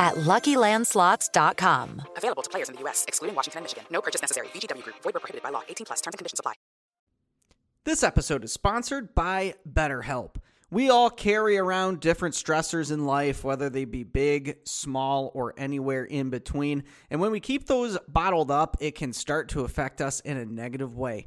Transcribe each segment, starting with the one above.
at LuckyLandSlots.com. Available to players in the U.S., excluding Washington and Michigan. No purchase necessary. VGW Group. Void were prohibited by law. 18 plus. Terms and conditions apply. This episode is sponsored by BetterHelp. We all carry around different stressors in life, whether they be big, small, or anywhere in between. And when we keep those bottled up, it can start to affect us in a negative way.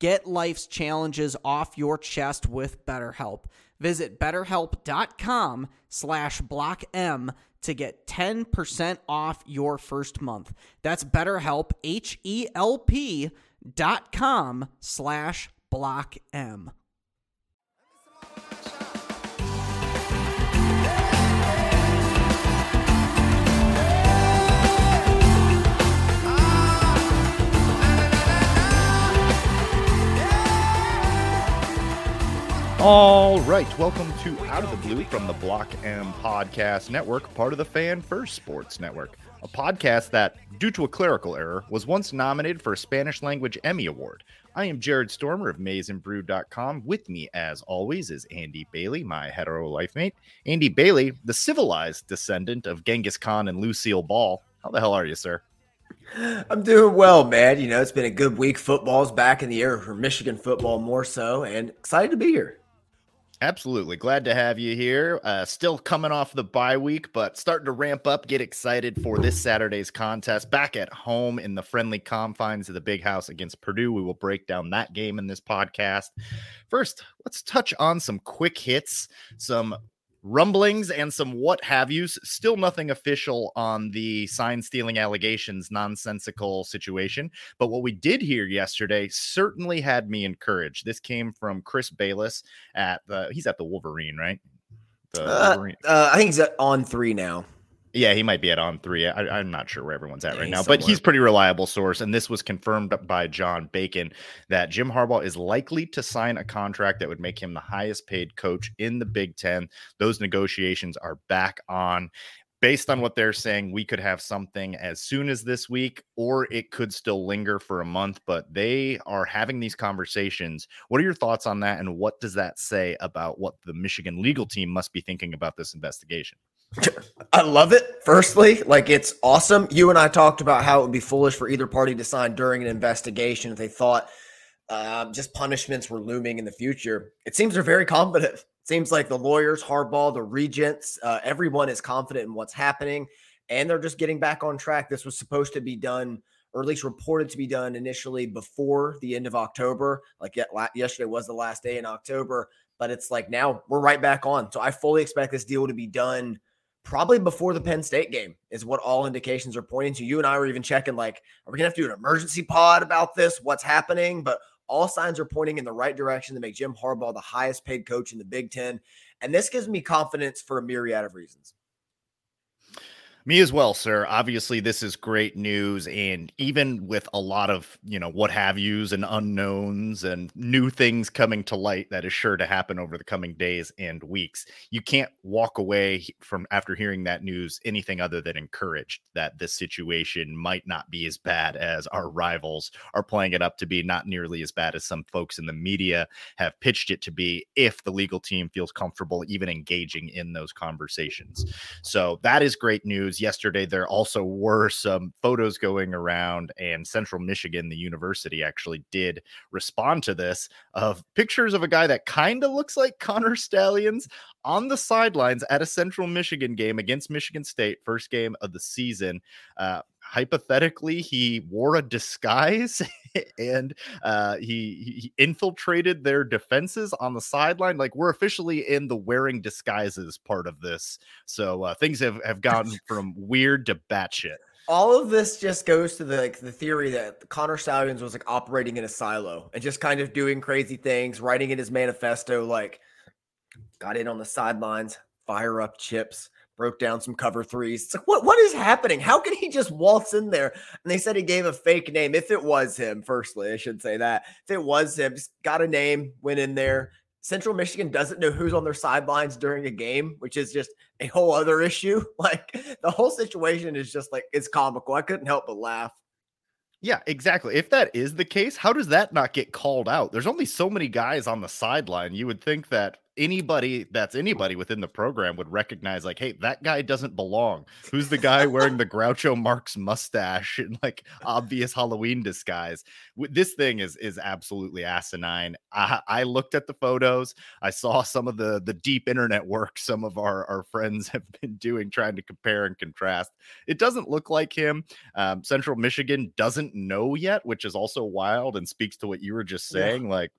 Get life's challenges off your chest with BetterHelp. Visit betterhelp.com slash blockm to get 10% off your first month. That's betterhelp, H-E-L-P dot com slash blockm. All right, welcome to Out of the Blue from the Block M Podcast Network, part of the Fan First Sports Network, a podcast that, due to a clerical error, was once nominated for a Spanish language Emmy Award. I am Jared Stormer of MaizenBrew.com. With me, as always, is Andy Bailey, my hetero life mate. Andy Bailey, the civilized descendant of Genghis Khan and Lucille Ball. How the hell are you, sir? I'm doing well, man. You know, it's been a good week. Football's back in the air for Michigan football more so, and excited to be here. Absolutely. Glad to have you here. Uh, still coming off the bye week, but starting to ramp up. Get excited for this Saturday's contest back at home in the friendly confines of the big house against Purdue. We will break down that game in this podcast. First, let's touch on some quick hits, some rumblings and some what have yous. Still nothing official on the sign stealing allegations, nonsensical situation. But what we did hear yesterday certainly had me encouraged. This came from Chris Balas at the, he's at the Wolverine, right? The Uh, Wolverine. uh, I think he's on three now. Yeah, he might be at on three. I, I'm not sure where everyone's at Yeah, right now, but he's pretty reliable source. And this was confirmed by John Bacon that Jim Harbaugh is likely to sign a contract that would make him the highest paid coach in the Big Ten. Those negotiations are back on. Based on what they're saying, we could have something as soon as this week, or it could still linger for a month. But they are having these conversations. What are your thoughts on that? And what does that say about what the Michigan legal team must be thinking about this investigation? I love it. Firstly, like it's awesome. You and I talked about how it would be foolish for either party to sign during an investigation if they thought um, just punishments were looming in the future. It seems they're very confident. It seems like the lawyers, Harbaugh, the regents, uh, everyone is confident in what's happening, and they're just getting back on track. This was supposed to be done, or at least reported to be done initially before the end of October. Like yesterday was the last day in October, but it's like now we're right back on. So I fully expect this deal to be done probably before the Penn State game is what all indications are pointing to. You and I were even checking like, are we gonna have to do an emergency pod about this? What's happening? But all signs are pointing in the right direction to make Jim Harbaugh the highest paid coach in the Big Ten. And this gives me confidence for a myriad of reasons. Me as well, sir. Obviously, this is great news. And even with a lot of, you know, what have yous and unknowns and new things coming to light that is sure to happen over the coming days and weeks, you can't walk away from after hearing that news anything other than encouraged that this situation might not be as bad as our rivals are playing it up to be, not nearly as bad as some folks in the media have pitched it to be, if the legal team feels comfortable even engaging in those conversations. So that is great news yesterday there also were some photos going around and central michigan the university actually did respond to this of pictures of a guy that kind of looks like connor Stalions on the sidelines at a central michigan game against michigan state first game of the season. Uh, hypothetically he wore a disguise and uh, he, he infiltrated their defenses on the sideline like we're officially in the wearing disguises part of this so uh, things have, have gone from weird to batshit. All of this just goes to the like the theory that Connor Stalions was like operating in a silo and just kind of doing crazy things, writing in his manifesto like got in on the sidelines, fire up chips, broke down some cover threes. It's like, what, what is happening? How can he just waltz in there? And they said he gave a fake name. If it was him, firstly, I should say that. If it was him, got a name, went in there. Central Michigan doesn't know who's on their sidelines during a game, which is just a whole other issue. Like the whole situation is just like, it's comical. I couldn't help but laugh. Yeah, exactly. If that is the case, how does that not get called out? There's only so many guys on the sideline. You would think that anybody that's anybody within the program would recognize like hey that guy doesn't belong. Who's the guy wearing the groucho marx mustache and like obvious halloween disguise? This thing is is absolutely asinine. I, I looked at the photos. I saw some of the the deep internet work some of our our friends have been doing trying to compare and contrast. It doesn't look like him. Um, central michigan doesn't know yet which is also wild and speaks to what you were just saying yeah. like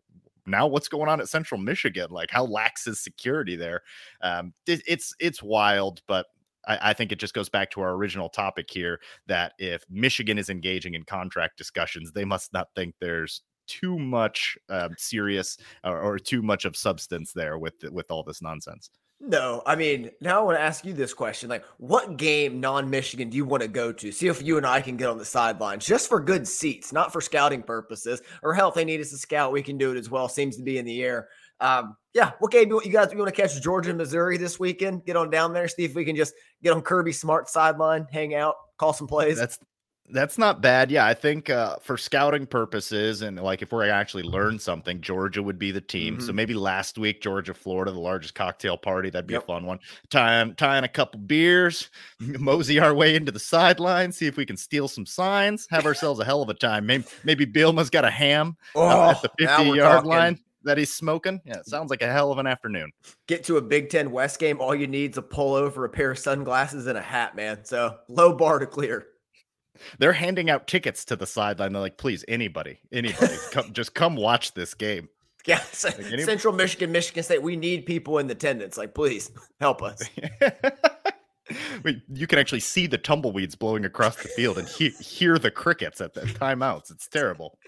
now what's going on at Central Michigan? Like how lax is security there? Um, it, it's it's wild, but I, think it just goes back to our original topic here that if Michigan is engaging in contract discussions, they must not think there's too much um, serious or, or, too much of substance there with with all this nonsense. No, I mean, now I want to ask you this question. Like, what game non Michigan do you want to go to? See if you and I can get on the sidelines just for good seats, not for scouting purposes. Or hell, if they need us to scout, we can do it as well. Seems to be in the air. Um, yeah, what game do you guys you want to catch Georgia and Missouri this weekend? Get on down there, see if we can just get on Kirby Smart sideline, hang out, call some plays. That's that's not bad. Yeah, I think uh, for scouting purposes and like if we're actually learn something, Georgia would be the team. Mm-hmm. So maybe last week, Georgia, Florida, the largest cocktail party. That'd be yep. a fun one. Tying tying a couple beers, mosey our way into the sideline, see if we can steal some signs, have ourselves a hell of a time. Maybe maybe Bielema's got a ham oh, at the 50 yard talking. line that he's smoking. Yeah, it sounds like a hell of an afternoon. Get to a Big Ten West game, all you need is a pullover, a pair of sunglasses, and a hat, man. So low bar to clear. They're handing out tickets to the sideline. They're like, please, anybody, anybody, come, just come watch this game. Yeah, like anybody? Central Michigan, Michigan State. We need people in attendance. Like, please help us. Wait, you can actually see the tumbleweeds blowing across the field and he- hear the crickets at the timeouts. It's terrible.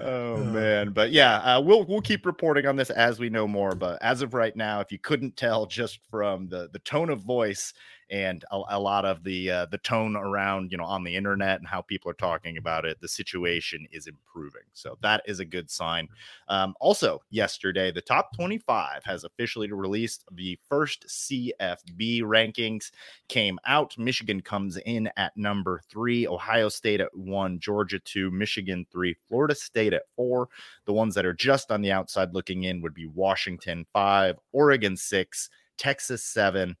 Oh man, but yeah, uh, we'll we'll keep reporting on this as we know more. But as of right now, if you couldn't tell just from the the tone of voice and a, a lot of the uh, the tone around you know on the internet and how people are talking about it the situation is improving. So that is a good sign. Um, also yesterday the top 25 has officially released the first cfp rankings came out. Michigan comes in at number three ohio state at one georgia two michigan three florida state at four. The ones that are just on the outside looking in would be washington five oregon six texas seven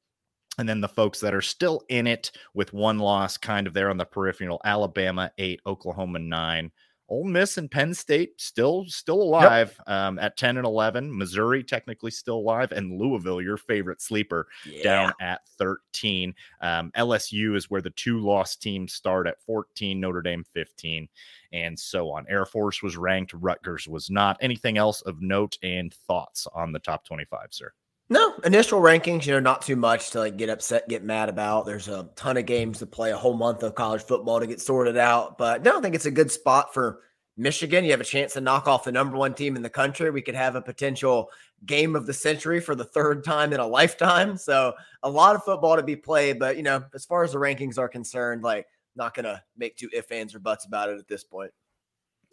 and then the folks that are still in it with one loss, kind of there on the peripheral Alabama, eight, Oklahoma, nine, Ole Miss and Penn State still still alive yep. um, at 10 and 11. Missouri technically still alive, and Louisville, your favorite sleeper, yeah. down at 13. Um, LSU is where the two lost teams start at 14, Notre Dame 15, and so on. Air Force was ranked, Rutgers was not. Anything else of note and thoughts on the top 25, sir? No, initial rankings, you know, not too much to like get upset, get mad about. There's a ton of games to play, a whole month of college football to get sorted out. But no, I think it's a good spot for Michigan. You have a chance to knock off the number one team in the country. We could have a potential game of the century for the third time in a lifetime. So a lot of football to be played. But you know, as far as the rankings are concerned, like not gonna make two if ands or buts about it at this point.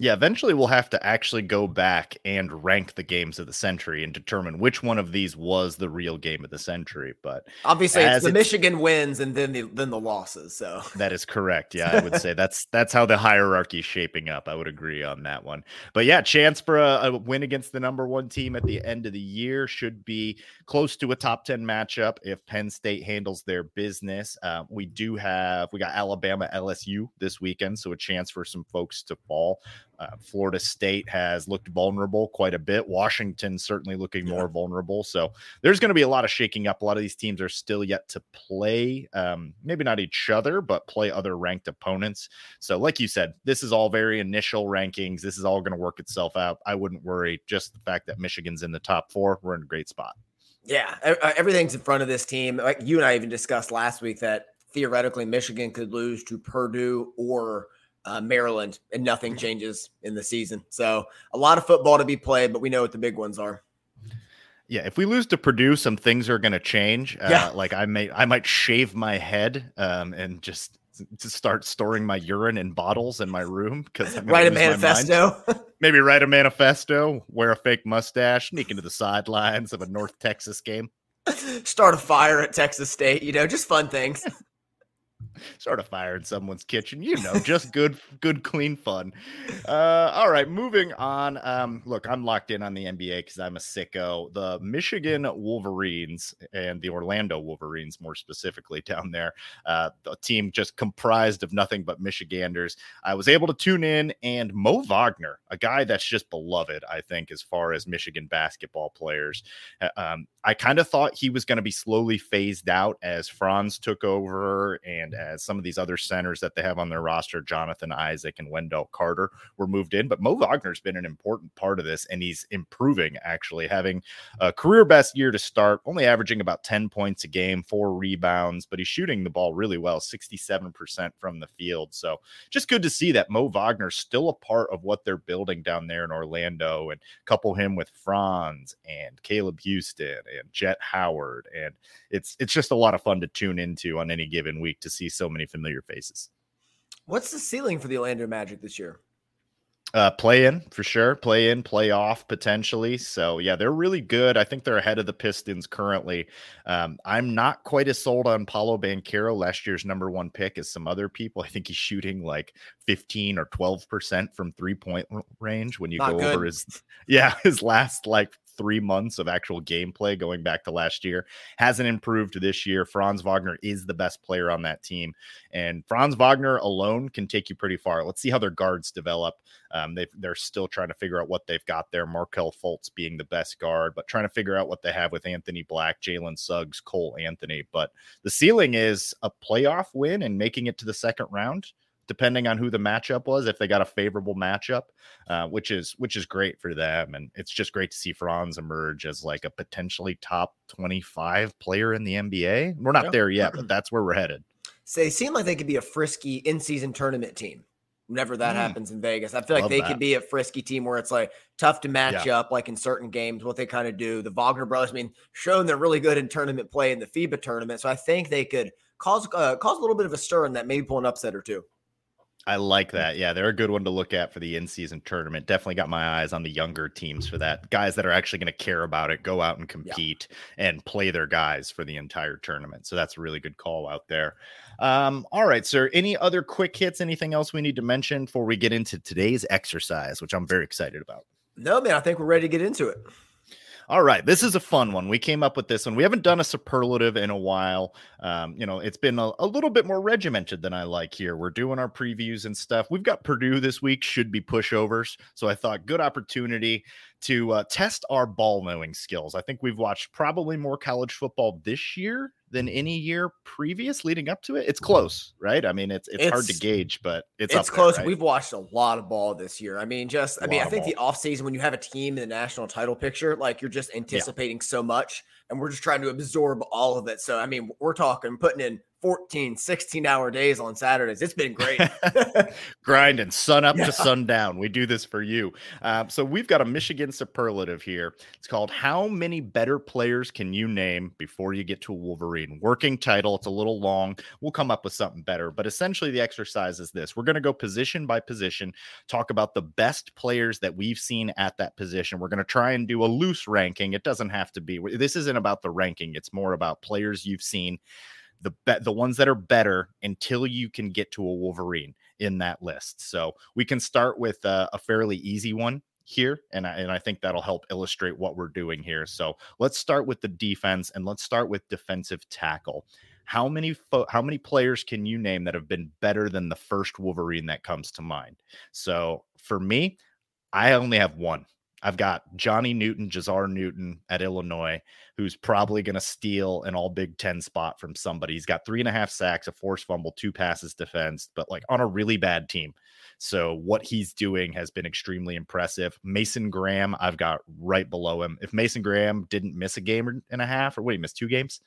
Yeah, eventually we'll have to actually go back and rank the games of the century and determine which one of these was the real game of the century. But obviously, it's the it's, Michigan wins and then the then the losses. So that is correct. Yeah, I would say that's that's how the hierarchy is shaping up. I would agree on that one. But yeah, chance for a, a win against the number one team at the end of the year should be close to a top ten matchup if Penn State handles their business. Uh, we do have we got Alabama LSU this weekend, so a chance for some folks to fall. Uh, Florida State has looked vulnerable quite a bit. Washington certainly looking yeah. more vulnerable. So there's going to be a lot of shaking up. A lot of these teams are still yet to play, um, maybe not each other, but play other ranked opponents. So, like you said, this is all very initial rankings. This is all going to work itself out. I wouldn't worry. Just the fact that Michigan's in the top four, we're in a great spot. Yeah, uh, everything's in front of this team. Like you and I even discussed last week that theoretically Michigan could lose to Purdue or uh, Maryland, and nothing changes in the season. So a lot of football to be played, but we know what the big ones are. Yeah, if we lose to Purdue, some things are going to change. Uh, yeah, like I may, I might shave my head um, and just to start storing my urine in bottles in my room because write a manifesto. Maybe write a manifesto, wear a fake mustache, sneak into the sidelines of a North Texas game, start a fire at Texas State. You know, just fun things. Sort of fire in someone's kitchen, you know, just good, good, clean fun. Uh, all right, moving on. Um, look, I'm locked in on the NBA because I'm a sicko. The Michigan Wolverines and the Orlando Wolverines, more specifically, down there, uh, the team just comprised of nothing but Michiganders. I was able to tune in, and Mo Wagner, a guy that's just beloved, I think, as far as Michigan basketball players. Uh, um, I kind of thought he was going to be slowly phased out as Franz took over and as some of these other centers that they have on their roster, Jonathan Isaac and Wendell Carter, were moved in. But Mo Wagner's been an important part of this, and he's improving, actually, having a career best year to start, only averaging about 10 points a game, four rebounds, but he's shooting the ball really well, 67% from the field. So just good to see that Mo Wagner's still a part of what they're building down there in Orlando and couple him with Franz and Caleb Houstan and Jett Howard. And it's it's just a lot of fun to tune into on any given week to see so many familiar faces. What's the ceiling for the Orlando Magic this year? Uh, play in for sure, play in, play off potentially. So yeah, they're really good. I think they're ahead of the Pistons currently. Um, I'm not quite as sold on Paolo Banchero, last year's number one pick, as some other people. I think he's shooting like 15 or 12 percent from three point range when you not go good. over his yeah his last like three months of actual gameplay going back to last year. Hasn't improved this year. Franz Wagner is the best player on that team. And Franz Wagner alone can take you pretty far. Let's see how their guards develop. Um, they they're still trying to figure out what they've got there. Markelle Fultz being the best guard, but trying to figure out what they have with Anthony Black, Jalen Suggs, Cole Anthony. But the ceiling is a playoff win and making it to the second round depending on who the matchup was, if they got a favorable matchup, uh, which is which is great for them. And it's just great to see Franz emerge as like a potentially top 25 player in the NBA. We're not yeah. there yet, but that's where we're headed. So they seem like they could be a frisky in-season tournament team whenever that mm. happens in Vegas. I feel like Love they that. could be a frisky team where it's like tough to match yeah. up, like in certain games, what they kind of do. The Wagner brothers, I mean, shown they're really good in tournament play in the FIBA tournament. So I think they could cause uh, cause a little bit of a stir in that, maybe pull an upset or two. I like that. Yeah, they're a good one to look at for the in-season tournament. Definitely got my eyes on the younger teams for that. Guys that are actually going to care about it, go out and compete yeah. and play their guys for the entire tournament. So that's a really good call out there. Um, all right, sir. Any other quick hits? Anything else we need to mention before we get into today's exercise, which I'm very excited about? No, man. I think we're ready to get into it. All right, this is a fun one. We came up with this one. We haven't done a superlative in a while. Um, you know, it's been a, a, little bit more regimented than I like here. We're doing our previews and stuff. We've got Purdue this week, should be pushovers. So I thought good opportunity to uh, test our ball knowing skills. I think we've watched probably more college football this year than any year previous leading up to it. It's close, right? I mean, it's it's, it's hard to gauge, but it's it's close. There, right? We've watched a lot of ball this year. I mean, just I mean, I think ball. the offseason when you have a team in the national title picture, like you're just anticipating yeah. so much and we're just trying to absorb all of it. So I mean, we're talking putting in 14, 16 hour days on Saturdays. It's been great. Grinding sun up yeah. to sundown. We do this for you. Um, so we've got a Michigan superlative here. It's called How Many Better Players Can You Name Before You Get to a Wolverine? Working title. It's a little long. We'll come up with something better. But essentially, the exercise is this we're going to go position by position, talk about the best players that we've seen at that position. We're going to try and do a loose ranking. It doesn't have to be, this isn't about the ranking, it's more about players you've seen the be- the ones that are better until you can get to a Wolverine in that list. So we can start with uh, a fairly easy one here, and I, and I think that'll help illustrate what we're doing here. So let's start with the defense, and let's start with defensive tackle. How many fo- how many players can you name that have been better than the first Wolverine that comes to mind? So for me, I only have one. I've got Johnny Newton, Jer'Zhan Newton at Illinois, who's probably going to steal an all Big Ten spot from somebody. He's got three and a half sacks, a forced fumble, two passes defense, but like on a really bad team. So what he's doing has been extremely impressive. Mason Graham, I've got right below him. If Mason Graham didn't miss a game and a half, or wait, he missed two games.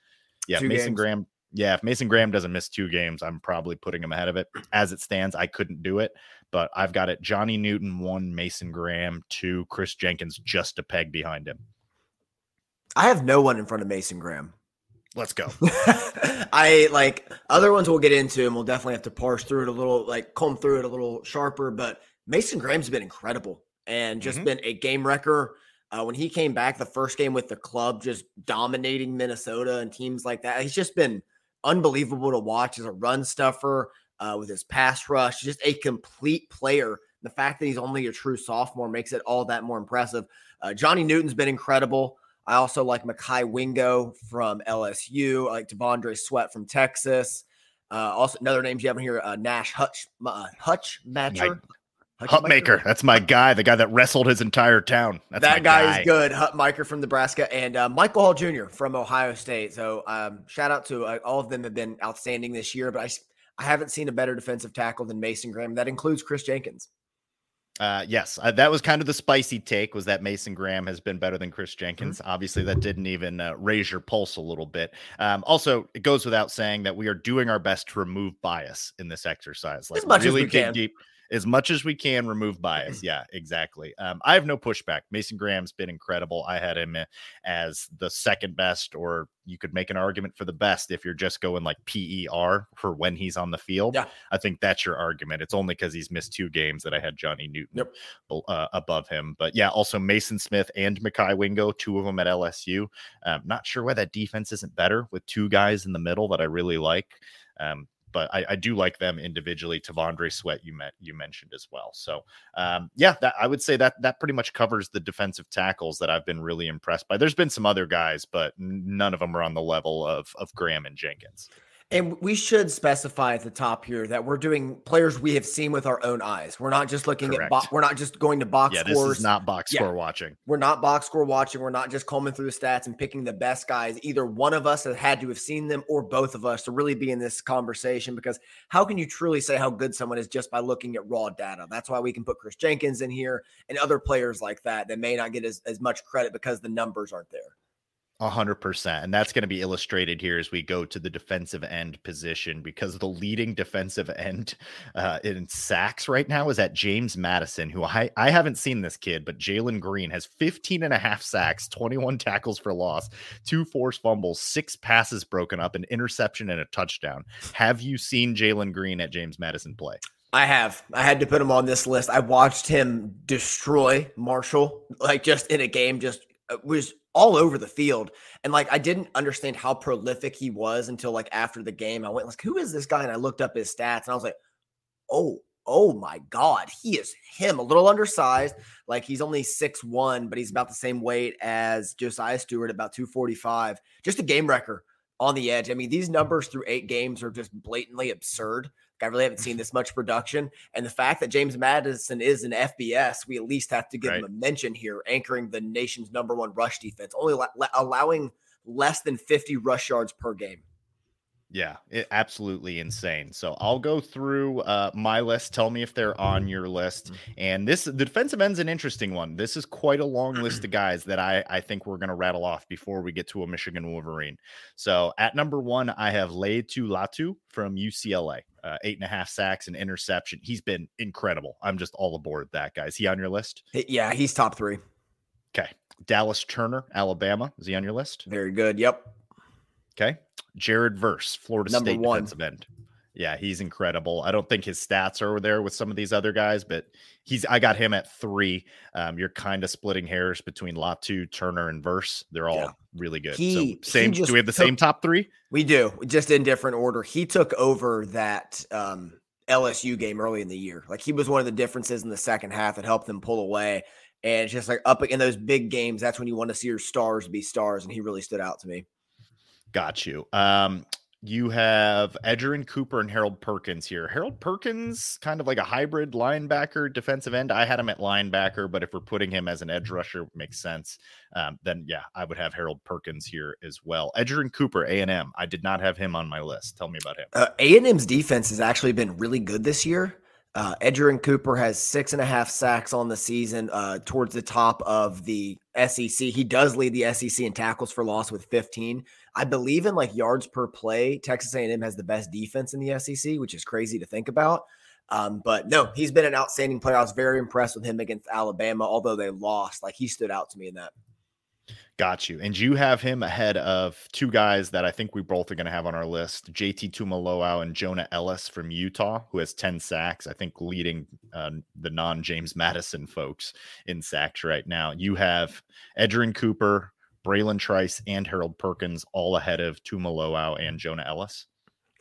Yeah, two Mason games. Graham yeah, if Mason Graham doesn't miss two games, I'm probably putting him ahead of it. As it stands, I couldn't do it, but I've got it Johnny Newton, one, Mason Graham, two, Chris Jenkins, just a peg behind him. I have no one in front of Mason Graham. Let's go. I like other ones we'll get into, and we'll definitely have to parse through it a little, like comb through it a little sharper. But Mason Graham's been incredible and just mm-hmm. been a game wrecker. Uh, when he came back, the first game with the club, just dominating Minnesota and teams like that. He's just been unbelievable to watch as a run stuffer uh, with his pass rush, just a complete player. The fact that he's only a true sophomore makes it all that more impressive. Uh, Johnny Newton's been incredible. I also like Mekhi Wingo from LSU. I like T'Vondre Sweat from Texas. Uh, also, another names you have here, uh, Nash Hutch, uh, Hutch Matcher. Hutmacher. That's my guy, the guy that wrestled his entire town. That's that guy, guy, is good. Hutmacher from Nebraska and uh, Michael Hall Jr. from Ohio State. So um, shout out to uh, all of them have been outstanding this year. But I, I haven't seen a better defensive tackle than Mason Graham. That includes Chris Jenkins. Uh, yes, uh, that was kind of the spicy take was that Mason Graham has been better than Chris Jenkins. Mm-hmm. Obviously, that didn't even uh, raise your pulse a little bit. Um, also, it goes without saying that we are doing our best to remove bias in this exercise. Like, as much really as we can. Deep, as much as we can remove bias. Yeah, exactly. Um, I have no pushback. Mason Graham's been incredible. I had him eh, as the second best, or you could make an argument for the best if you're just going like PER for when he's on the field. Yeah. I think that's your argument. It's only because he's missed two games that I had Johnny Newton yep. uh, above him. But yeah, also Maason Smith and Mekhi Wingo, two of them at LSU. Um, not sure why that defense isn't better with two guys in the middle that I really like. Um, but I, I, do like them individually. T'Vondre Sweat, you met you mentioned as well. So um, yeah, that I would say that that pretty much covers the defensive tackles that I've been really impressed by. There's been some other guys, but none of them are on the level of of Graham and Jenkins. And we should specify at the top here that we're doing players we have seen with our own eyes. We're not just looking Correct. at bo- we're not just going to box yeah, scores. This is not box yeah. score watching. We're not box score watching. We're not just combing through the stats and picking the best guys. Either one of us has had to have seen them or both of us to really be in this conversation because how can you truly say how good someone is just by looking at raw data? That's why we can put Chris Jenkins in here and other players like that that may not get as, as much credit because the numbers aren't there. A hundred percent. And that's going to be illustrated here as we go to the defensive end position because the leading defensive end uh, in sacks right now is at James Madison, who I, I haven't seen this kid, but Jalen Green has 15 and a half sacks, 21 tackles for loss, two forced fumbles, six passes broken up, an interception, and a touchdown. Have you seen Jalen Green at James Madison play? I have. I had to put him on this list. I watched him destroy Marshall, like just in a game, just Uh, was all over the field. And like I didn't understand how prolific he was until like after the game. I went like, who is this guy? And I looked up his stats and I was like, oh, oh my God, he is him, a little undersized. Like he's only six one, but he's about the same weight as Josaiah Stewart, about 245. Just a game wrecker on the edge. I mean, these numbers through eight games are just blatantly absurd. I really haven't seen this much production. And the fact that James Madison is an FBS, we at least have to give right. him a mention here, anchoring the nation's number one rush defense, only allowing less than 50 rush yards per game. Yeah, it, absolutely insane. So I'll go through uh, my list. Tell me if they're on your list. Mm-hmm. And this, the defensive end's an interesting one. This is quite a long list of guys that I, I think we're going to rattle off before we get to a Michigan Wolverine. So at number one, I have Laiatu Latu from UCLA. Uh, eight and a half sacks and interception. He's been incredible. I'm just all aboard that guy. Is he on your list? Yeah, he's top three. Okay. Dallas Turner, Alabama. Is he on your list? Very good. Yep. Okay. Jared Verse, Florida Number State one. defensive end. Yeah, he's incredible. I don't think his stats are there with some of these other guys, but he's I got him at three. Um, you're kind of splitting hairs between Latu, Turner, and Verse. They're all yeah. really good. He, so same. Do we have the took, same top three? We do, just in different order. He took over that um, LSU game early in the year. Like he was one of the differences in the second half that helped them pull away. And just like up in those big games, that's when you want to see your stars be stars. And he really stood out to me. Got you. Um, you have Edgerrin Cooper and Harold Perkins here. Harold Perkins, kind of like a hybrid linebacker, defensive end. I had him at linebacker, but if we're putting him as an edge rusher, makes sense. Um, then yeah, I would have Harold Perkins here as well. Edgerrin Cooper, A and M. I did not have him on my list. Tell me about him. Uh, A and M's defense has actually been really good this year. Uh, Edgerrin Cooper has six and a half sacks on the season, uh, towards the top of the SEC. He does lead the SEC in tackles for loss with 15. I believe in like yards per play. Texas A&M has the best defense in the SEC, which is crazy to think about. Um, but no, he's been an outstanding player. I was very impressed with him against Alabama, although they lost. Like he stood out to me in that. Got you. And you have him ahead of two guys that I think we both are going to have on our list JT Tuimoloau and Jonah Elliss from Utah, who has 10 sacks, I think leading uh, the non James Madison folks in sacks right now. You have Edgerrin Cooper, Bralen Trice, and Harold Perkins all ahead of Tuimoloau and Jonah Elliss?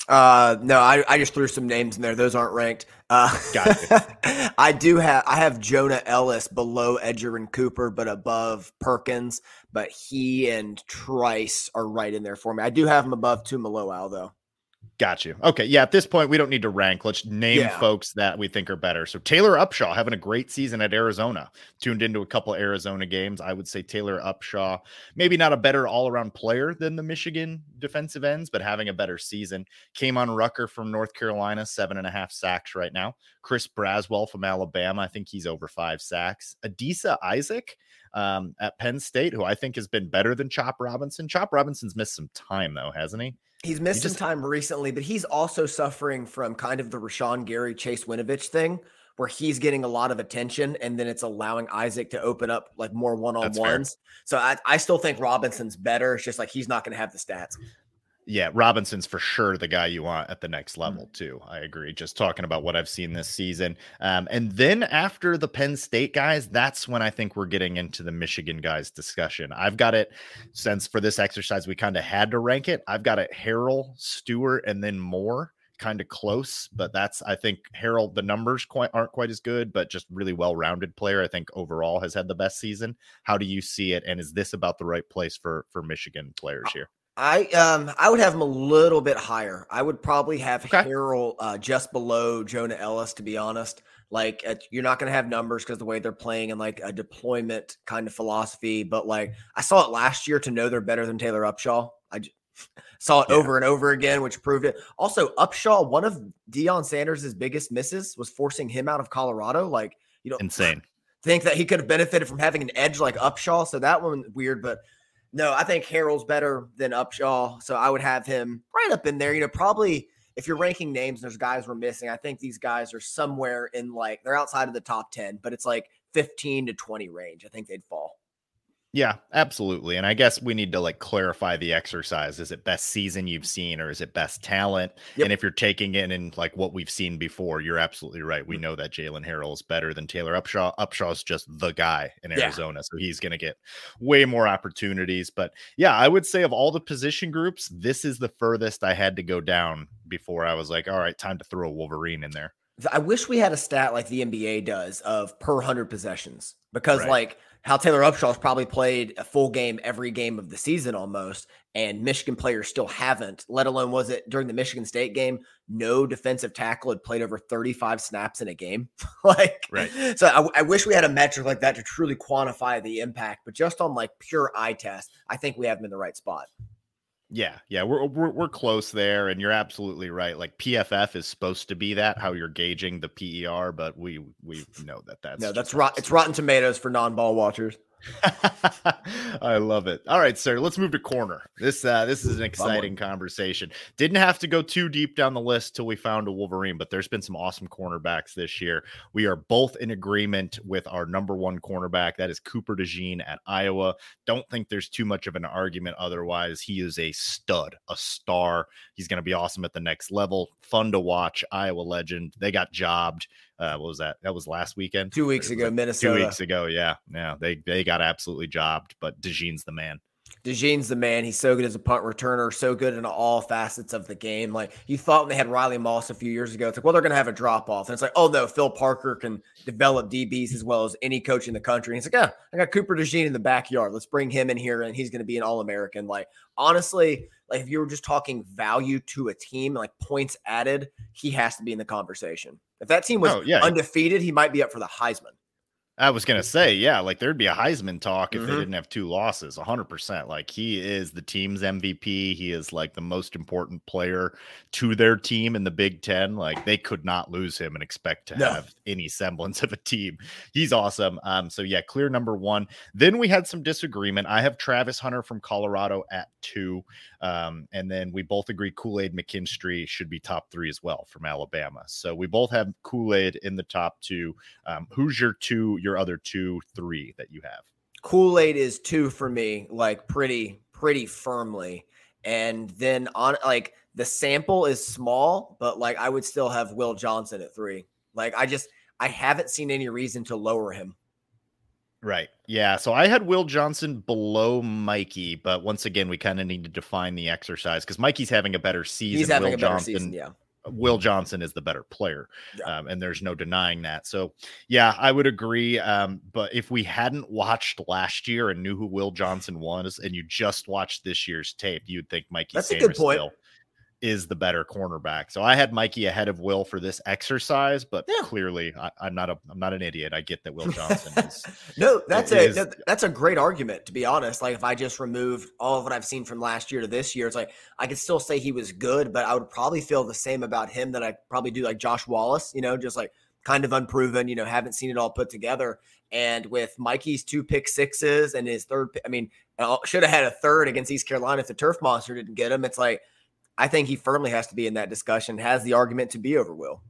Uh, no, I, I just threw some names in there. Those aren't ranked. Uh, I do have I have Jonah Elliss below Edgerrin Cooper, but above Perkins. But he and Trice are right in there for me. I do have him above Tuimoloau though. Got you. Okay. Yeah. At this point, we don't need to rank. Let's name yeah. folks that we think are better. So Taylor Upshaw having a great season at Arizona. Tuned into a couple Arizona games. I would say Taylor Upshaw, maybe not a better all around player than the Michigan defensive ends, but having a better season. Kaimon Rucker from North Carolina, seven and a half sacks right now. Chris Braswell from Alabama. I think he's over five sacks. Adisa Isaac um, at Penn State, who I think has been better than Chop Robinson. Chop Robinson's missed some time, though, hasn't he? He's missed he just, some time recently, but he's also suffering from kind of the Rashan Gary Chase Winovich thing, where he's getting a lot of attention and then it's allowing Isaac to open up like more one on ones. So I, I still think Robinson's better. It's just like he's not going to have the stats. Yeah, Robinson's for sure the guy you want at the next mm. level, too. I agree. Just talking about what I've seen this season. Um, and then after the Penn State guys, that's when I think we're getting into the Michigan guys discussion. I've got it since for this exercise, we kind of had to rank it. I've got it Harrell, Stewart, and then more kind of close, but that's I think Harrell. The numbers quite aren't quite as good, but just really well-rounded player. I think overall has had the best season. How do you see it? And is this about the right place for for Michigan players here? I um I would have him a little bit higher. I would probably have okay. Harrell uh, just below Jonah Elliss, to be honest. Like uh, you're not going to have numbers because the way they're playing and like a deployment kind of philosophy. But like I saw it last year to know they're better than Taylor Upshaw. I j- saw it yeah. over and over again, which proved it. Also, Upshaw, one of Deion Sanders' biggest misses was forcing him out of Colorado. Like you know, insane. Think that he could have benefited from having an edge like Upshaw. So that one weird, but no, I think Harrell's better than Upshaw. So I would have him right up in there. You know, probably if you're ranking names, and there's guys we're missing. I think these guys are somewhere in like they're outside of the top 10, but it's like 15 to 20 range. I think they'd fall. Yeah, absolutely. And I guess we need to like clarify the exercise. Is it best season you've seen or is it best talent? Yep. And if you're taking it in like what we've seen before, you're absolutely right. We mm. know that Jaylen Harrell is better than Taylor Upshaw. Upshaw's just the guy in Arizona. Yeah. So he's going to get way more opportunities. But yeah, I would say of all the position groups, this is the furthest I had to go down before I was like, all right, time to throw a Wolverine in there. I wish we had a stat like the NBA does of per 100 possessions because, Right. like, how Taylor Upshaw's probably played a full game every game of the season almost, and Michigan players still haven't, let alone was it during the Michigan State game, no defensive tackle had played over 35 snaps in a game. like, Right. So I, I wish we had a metric like that to truly quantify the impact, but just on like pure eye test, I think we have them in the right spot. Yeah, yeah, we're, we're we're close there, and you're absolutely right. Like PFF is supposed to be that how you're gauging the PER, but we we know that that's no, that's rot. It's Rotten Tomatoes for non-ball watchers. I love it. All right, sir. Let's move to corner. This uh this is an exciting conversation. Didn't have to go too deep down the list till we found a Wolverine, but there's been some awesome cornerbacks this year. We are both in agreement with our number one cornerback. That is Cooper DeJean at Iowa. Don't think there's too much of an argument otherwise. He is a stud, a star. He's going to be awesome at the next level. Fun to watch. Iowa legend. They got jobbed. Uh, what was that? That was last weekend. Two weeks ago, it Minnesota. Two weeks ago, yeah, yeah. They they got absolutely jobbed, but DeJean's the man. DeJean's the man. He's so good as a punt returner, so good in all facets of the game. Like you thought when they had Riley Moss a few years ago, it's like, well, they're going to have a drop off. And it's like, oh no, Phil Parker can develop DBs as well as any coach in the country. And he's like, yeah, I got Cooper DeJean in the backyard. Let's bring him in here, and he's going to be an All American. Like honestly, like if you were just talking value to a team, like points added, he has to be in the conversation. If that team was Oh, yeah. undefeated, he might be up for the Heisman. I was gonna say, yeah, like there'd be a Heisman talk if they Mhm. didn't have two losses, hundred percent. Like he is the team's MVP. He is like the most important player to their team in the Big Ten. Like they could not lose him and expect to No. have any semblance of a team. He's awesome. Um, so yeah, clear number one. Then we had some disagreement. I have Travis Hunter from Colorado at two. Um, and then we both agree Kool-Aid McKinstry should be top three as well from Alabama. So we both have Kool-Aid in the top two. Um, who's your two, your other two, three that you have? Kool Aid is two for me, like pretty, pretty firmly. And then on like the sample is small, but like I would still have Will Johnson at three. Like I just I haven't seen any reason to lower him. Right. Yeah. So I had Will Johnson below Mikey, but once again, we kind of need to define the exercise because Mikey's having a better season. He's having Will a better Johnson, season. Yeah. Will Johnson is the better player, um, and there's no denying that. So, yeah, I would agree. Um, but if we hadn't watched last year and knew who Will Johnson was, and you just watched this year's tape, you'd think Mikey That's a good point. Sainristil is the better cornerback. So I had Mikey ahead of Will for this exercise, but Yeah. clearly I, I'm not a I'm not an idiot. I get that Will Johnson is no, that's a is- that- that's a great argument to be honest. Like if I just removed all of what I've seen from last year to this year, it's like I could still say he was good, but I would probably feel the same about him that I probably do like Josh Wallace. You know, just like kind of unproven. You know, haven't seen it all put together. And with Mikey's two pick sixes and his third, I mean, uh, should have had a third against East Carolina if the turf monster didn't get him. It's like I think he firmly has to be in that discussion. Has the argument to be over Will.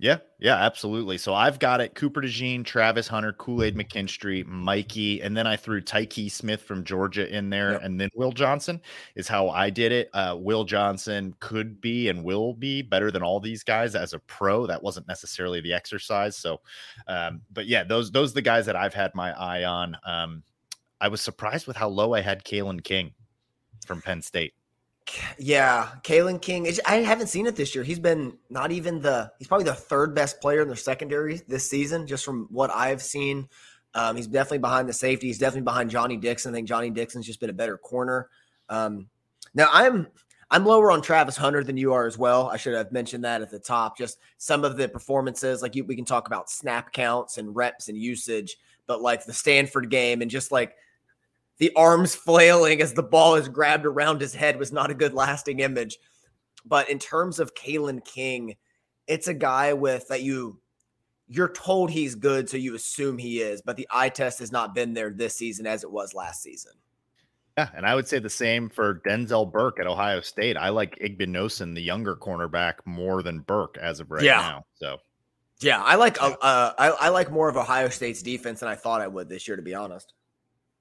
Yeah, yeah, absolutely. So I've got it Cooper DeJean, Travis Hunter, Kool Aid McKinstry, Mikey, and then I threw Tyke Smith from Georgia in there, Yep. and then Will Johnson is how I did it. Uh, Will Johnson could be and will be better than all these guys as a pro. That wasn't necessarily the exercise. So, um, but yeah, those those are the guys that I've had my eye on. Um, I was surprised with how low I had Kalen King from Penn State. Yeah, Kalen King. I haven't seen it this year. He's been not even the. He's probably the third best player in their secondary this season, just from what I've seen. Um, he's definitely behind the safety. He's definitely behind Johnny Dixon. I think Johnny Dixon's just been a better corner. Um, now I'm I'm lower on Travis Hunter than you are as well. I should have mentioned that at the top. Just some of the performances, like you, we can talk about snap counts and reps and usage, but like the Stanford game and just like the arms flailing as the ball is grabbed around his head was not a good lasting image. But in terms of Kalen King, it's a guy with that you you're told he's good, so you assume he is, but the eye test has not been there this season as it was last season. Yeah, and I would say the same for Denzel Burke at Ohio State. I like Igbinosun, the younger cornerback, more than Burke as of right Yeah. now. So Yeah, I like uh, uh, I, I like more of Ohio State's defense than I thought I would this year, to be honest.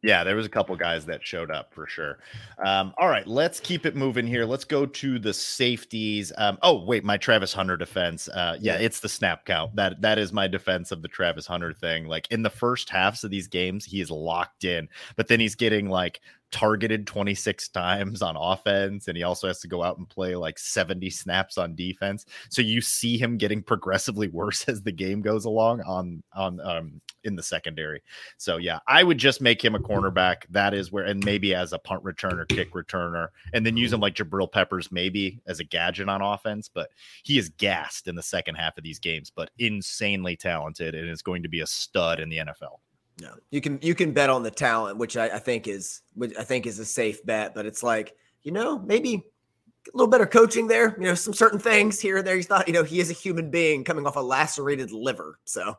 Yeah, there was a couple guys that showed up for sure. Um, all right, let's keep it moving here. Let's go to the safeties. Um, oh wait, my Travis Hunter defense. Uh, yeah, it's the snap count. That that is my defense of the Travis Hunter thing. Like in the first halves of these games, he is locked in, but then he's getting like targeted 26 times on offense and he also has to go out and play like 70 snaps on defense. So you see him getting progressively worse as the game goes along on on um in the secondary. So yeah i would just make him a cornerback. That is where and maybe as a punt returner kick returner and then use him like jabrill peppers maybe as a gadget on offense but he is gassed in the second half of these games but insanely talented and is going to be a stud in the nfl no, you can you can bet on the talent, which I, I think is which I think is a safe bet. But it's like you know maybe a little better coaching there. You know some certain things here and there. He's not you know he is a human being coming off a lacerated liver. So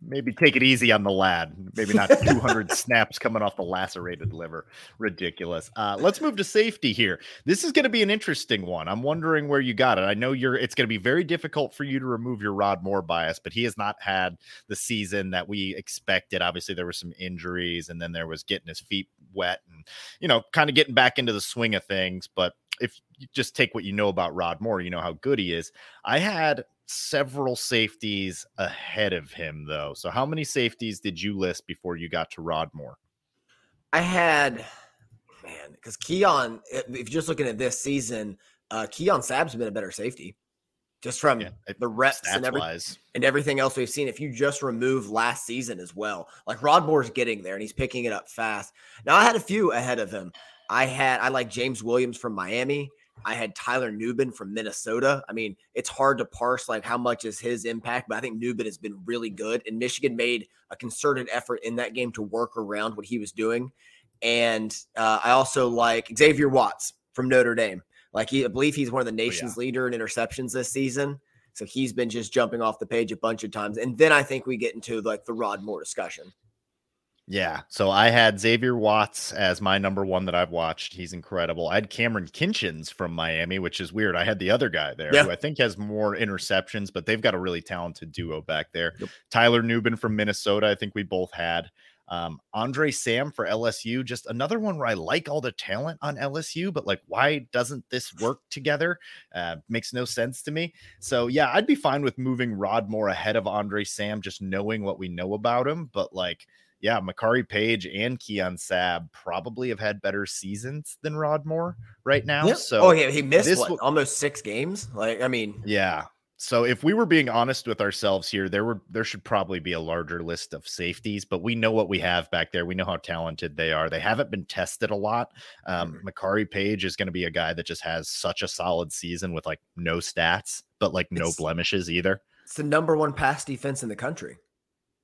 maybe take it easy on the lad. Maybe not 200 snaps coming off the lacerated liver. Ridiculous. Uh, let's move to safety here. This is going to be an interesting one. I'm wondering where you got it. I know you're. It's going to be very difficult for you to remove your Rod Moore bias, but he has not had the season that we expected. Obviously, there were some injuries, and then there was getting his feet wet, and you know, kind of getting back into the swing of things. But if you just take what you know about Rod Moore, you know how good he is. I had several safeties ahead of him, though. So, how many safeties did you list before you got to Rod Moore? I had, man, because Keon, if you're just looking at this season, uh, Keon Sabb's been a better safety just from yeah, the reps and, every, and everything else we've seen. If you just remove last season as well, like Rod Moore's getting there and he's picking it up fast. Now, I had a few ahead of him. I had, I like James Williams from Miami. I had Tyler Nubin from Minnesota. I mean, it's hard to parse like how much is his impact, but I think Nubin has been really good. And Michigan made a concerted effort in that game to work around what he was doing. And uh, I also like Xavier Watts from Notre Dame. Like he, I believe he's one of the nation's oh, yeah. leader in interceptions this season. So he's been just jumping off the page a bunch of times. And then I think we get into like the Rod Moore discussion. Yeah. So I had Xavier Watts as my number one that I've watched. He's incredible. I had Kamren Kinchens from Miami, which is weird. I had the other guy there yeah. who I think has more interceptions, but they've got a really talented duo back there. Yep. Tyler Nubin from Minnesota, I think we both had. Um, Andre Sam for LSU, just another one where I like all the talent on LSU, but like, why doesn't this work together? Uh, makes no sense to me. So, yeah, I'd be fine with moving Rod Moore ahead of Andre Sam, just knowing what we know about him. But like, yeah, Makari Page and Keon Sabb probably have had better seasons than Rod Moore right now. Yep. So, oh yeah, he missed what, almost six games. Like, I mean, yeah. So if we were being honest with ourselves here, there were there should probably be a larger list of safeties, but we know what we have back there. We know how talented they are. They haven't been tested a lot. Um, mm-hmm. Makari Page is going to be a guy that just has such a solid season with like no stats, but like no it's, blemishes either. It's the number one pass defense in the country.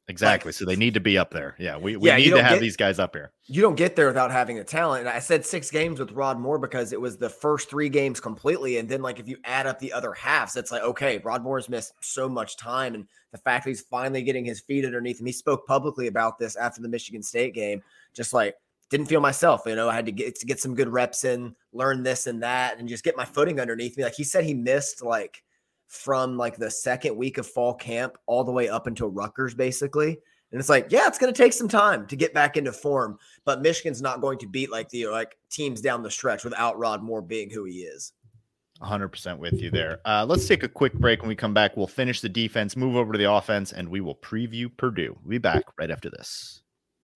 Exactly. Like, so they need to be up there. Yeah, we, we yeah, need to have get, these guys up here. You don't get there without having the talent. And I said six games with Rod Moore because it was the first three games completely. And then, like, if you add up the other halves, it's like, okay, Rod Moore's missed so much time. And the fact that he's finally getting his feet underneath him, he spoke publicly about this after the Michigan State game. Just like, didn't feel myself. You know, I had to get to get some good reps in, learn this and that, and just get my footing underneath me. Like he said, he missed like from like the second week of fall camp all the way up until Rutgers, basically. And it's like, yeah, it's going to take some time to get back into form, but Michigan's not going to beat like the like teams down the stretch without Rod Moore being who he is. 100% with you there. Uh, let's take a quick break. When we come back, we'll finish the defense, move over to the offense, and we will preview Purdue. We'll be back right after this.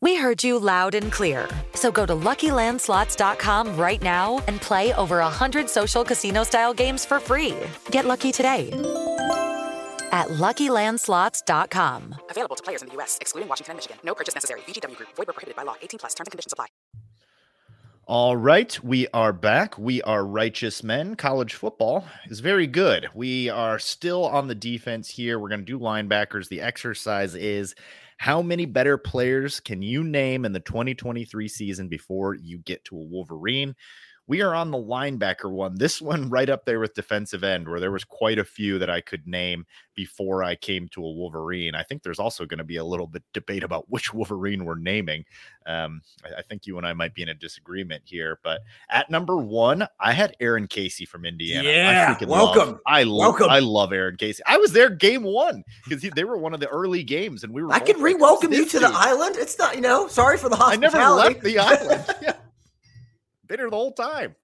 We heard you loud and clear. So go to LuckyLandSlots.com right now and play over 100 social casino-style games for free. Get lucky today at LuckyLandSlots.com. Available to players in the U.S., excluding Washington and Michigan. No purchase necessary. VGW Group. Void were prohibited by law. 18 plus. Terms and conditions apply. All right, we are back. We are righteous men. College football is very good. We are still on the defense here. We're going to do linebackers. The exercise is how many better players can you name in the 2023 season before you get to a Wolverine? We are on the linebacker one. This one right up there with defensive end, where there was quite a few that I could name before I came to a Wolverine. I think there's also going to be a little bit debate about which Wolverine we're naming. Um, I, I, think you and I might be in a disagreement here, but at number one, I had Aaron Casey from Indiana. Yeah, welcome. Love, I love, I love Aaron Casey. I was there game one because they were one of the early games, and we were. I can re-welcome you to dude. the island. It's not, you know, sorry for the hospitality. I never left the island. yeah been here the whole time.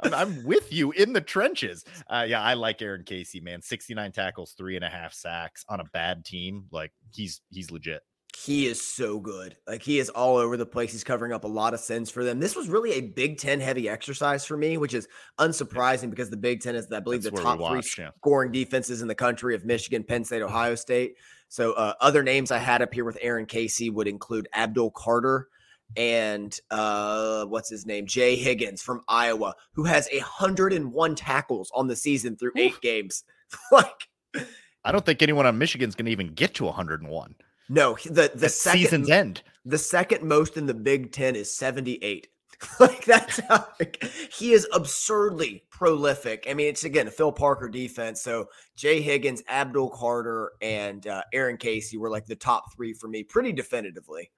I'm, I'm with you in the trenches. Uh, yeah, I like Aaron Casey, man. 69 tackles, three and a half sacks on a bad team. Like he's he's legit. He is so good. Like he is all over the place. He's covering up a lot of sins for them. This was really a Big Ten heavy exercise for me, which is unsurprising because the Big Ten is, I believe, That's the top watch, three yeah. scoring defenses in the country of Michigan, Penn State, Ohio State. So uh, other names I had up here with Aaron Casey would include Abdul Carter, and uh, what's his name? Jay Higgins from Iowa, who has a 101 tackles on the season through eight games. like, I don't think anyone on Michigan's going to even get to 101. No, the the second, season's end. The second most in the Big Ten is 78. like that's how like, he is absurdly prolific. I mean, it's again a Phil Parker defense. So Jay Higgins, Abdul Carter, and uh, Aaron Casey were like the top three for me, pretty definitively.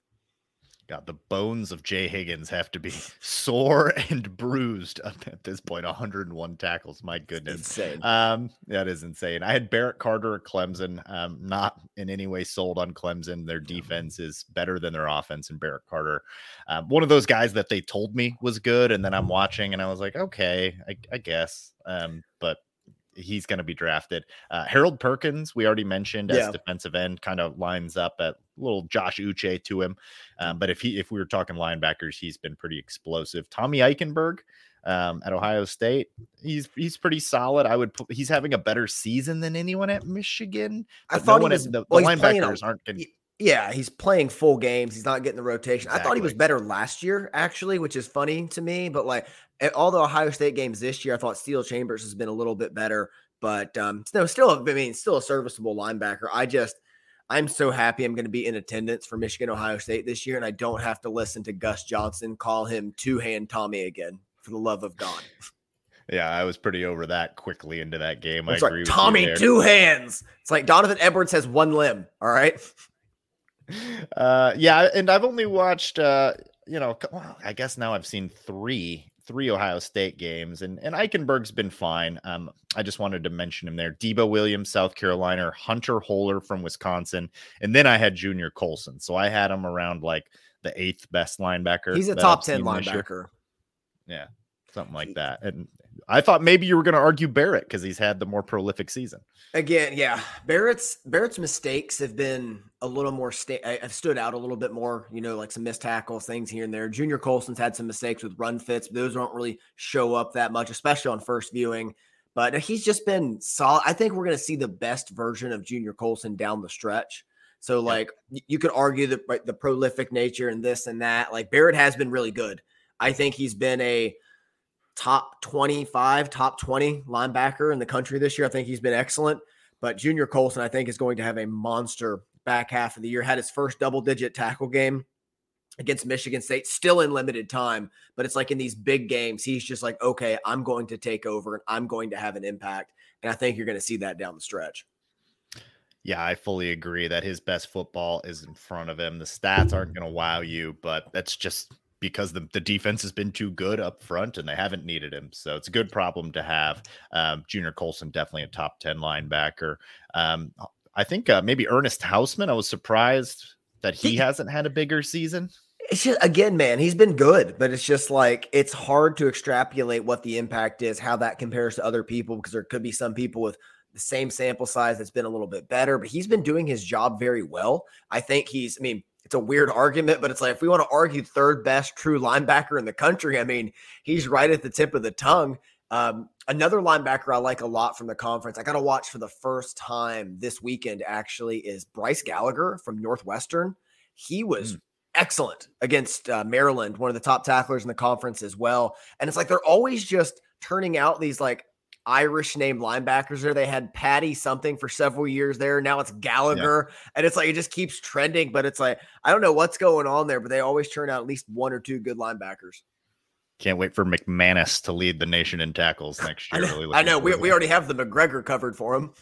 God, the bones of Jay Higgins have to be sore and bruised at this point. 101 tackles. My goodness. Insane. Um, that is insane. I had Barrett Carter at Clemson. Um, not in any way sold on Clemson. Their defense is better than their offense, and Barrett Carter. Um, one of those guys that they told me was good, and then I'm watching and I was like, okay, I, I guess. Um, he's going to be drafted. Uh, Harold Perkins, we already mentioned as yeah. defensive end, kind of lines up at little Josh Uche to him. Um, but if he if we were talking linebackers, he's been pretty explosive. Tommy Eichenberg um, at Ohio State, he's he's pretty solid. I would put, he's having a better season than anyone at Michigan. I thought no was, the, the linebackers aren't. Gonna, yeah, he's playing full games. He's not getting the rotation. Exactly. I thought he was better last year, actually, which is funny to me. But like all the Ohio State games this year, I thought Steele Chambers has been a little bit better. But um, no, still, I mean, still a serviceable linebacker. I just, I'm so happy I'm going to be in attendance for Michigan Ohio State this year, and I don't have to listen to Gus Johnson call him two hand Tommy again. For the love of God. Yeah, I was pretty over that quickly into that game. It's I like, agree. Tommy, two hands. It's like Donovan Edwards has one limb. All right. Uh, yeah, and I've only watched, uh, you know, well, I guess now I've seen three three Ohio State games, and and Eichenberg's been fine. Um, I just wanted to mention him there. Debo Williams, South Carolina, Hunter Wohler from Wisconsin, and then I had Junior Colson. So I had him around like the eighth best linebacker. He's a top ten linebacker. Yeah, something like that. And I thought maybe you were going to argue Barrett because he's had the more prolific season. Again, yeah, Barrett's Barrett's mistakes have been a little more. Sta- have stood out a little bit more. You know, like some missed tackles, things here and there. Junior Colson's had some mistakes with run fits, but those don't really show up that much, especially on first viewing. But he's just been solid. I think we're going to see the best version of Junior Colson down the stretch. So, like, you could argue the the prolific nature and this and that. Like Barrett has been really good. I think he's been a top 25, top 20 linebacker in the country this year. I think he's been excellent. But Junior Colson, I think, is going to have a monster back half of the year. Had his first double digit tackle game against Michigan State, still in limited time. But it's like in these big games, he's just like, okay, I'm going to take over and I'm going to have an impact. And I think you're going to see that down the stretch. Yeah, I fully agree that his best football is in front of him. The stats aren't going to wow you, but that's just because the, the defense has been too good up front and they haven't needed him. So it's a good problem to have. Um, Junior Colson, definitely a top 10 linebacker. Um, I think uh, maybe Ernest Hausmann, I was surprised that he, he hasn't had a bigger season. It's just, again, man, he's been good, but it's just like it's hard to extrapolate what the impact is, how that compares to other people, because there could be some people with the same sample size that's been a little bit better, but he's been doing his job very well. I think he's, I mean, it's a weird argument, but it's like if we want to argue third best true linebacker in the country, I mean, he's right at the tip of the tongue. Um, another linebacker I like a lot from the conference, I got to watch for the first time this weekend actually is Bryce Gallagher from Northwestern. He was mm. excellent against uh, Maryland, one of the top tacklers in the conference as well. And it's like they're always just turning out these like Irish named linebackers there. They had Patty something for several years there. Now it's Gallagher. Yeah. And it's like it just keeps trending, but it's like I don't know what's going on there, but they always turn out at least one or two good linebackers. Can't wait for McManus to lead the nation in tackles next year. I know. Really I know. We, we already have the McGregor covered for him.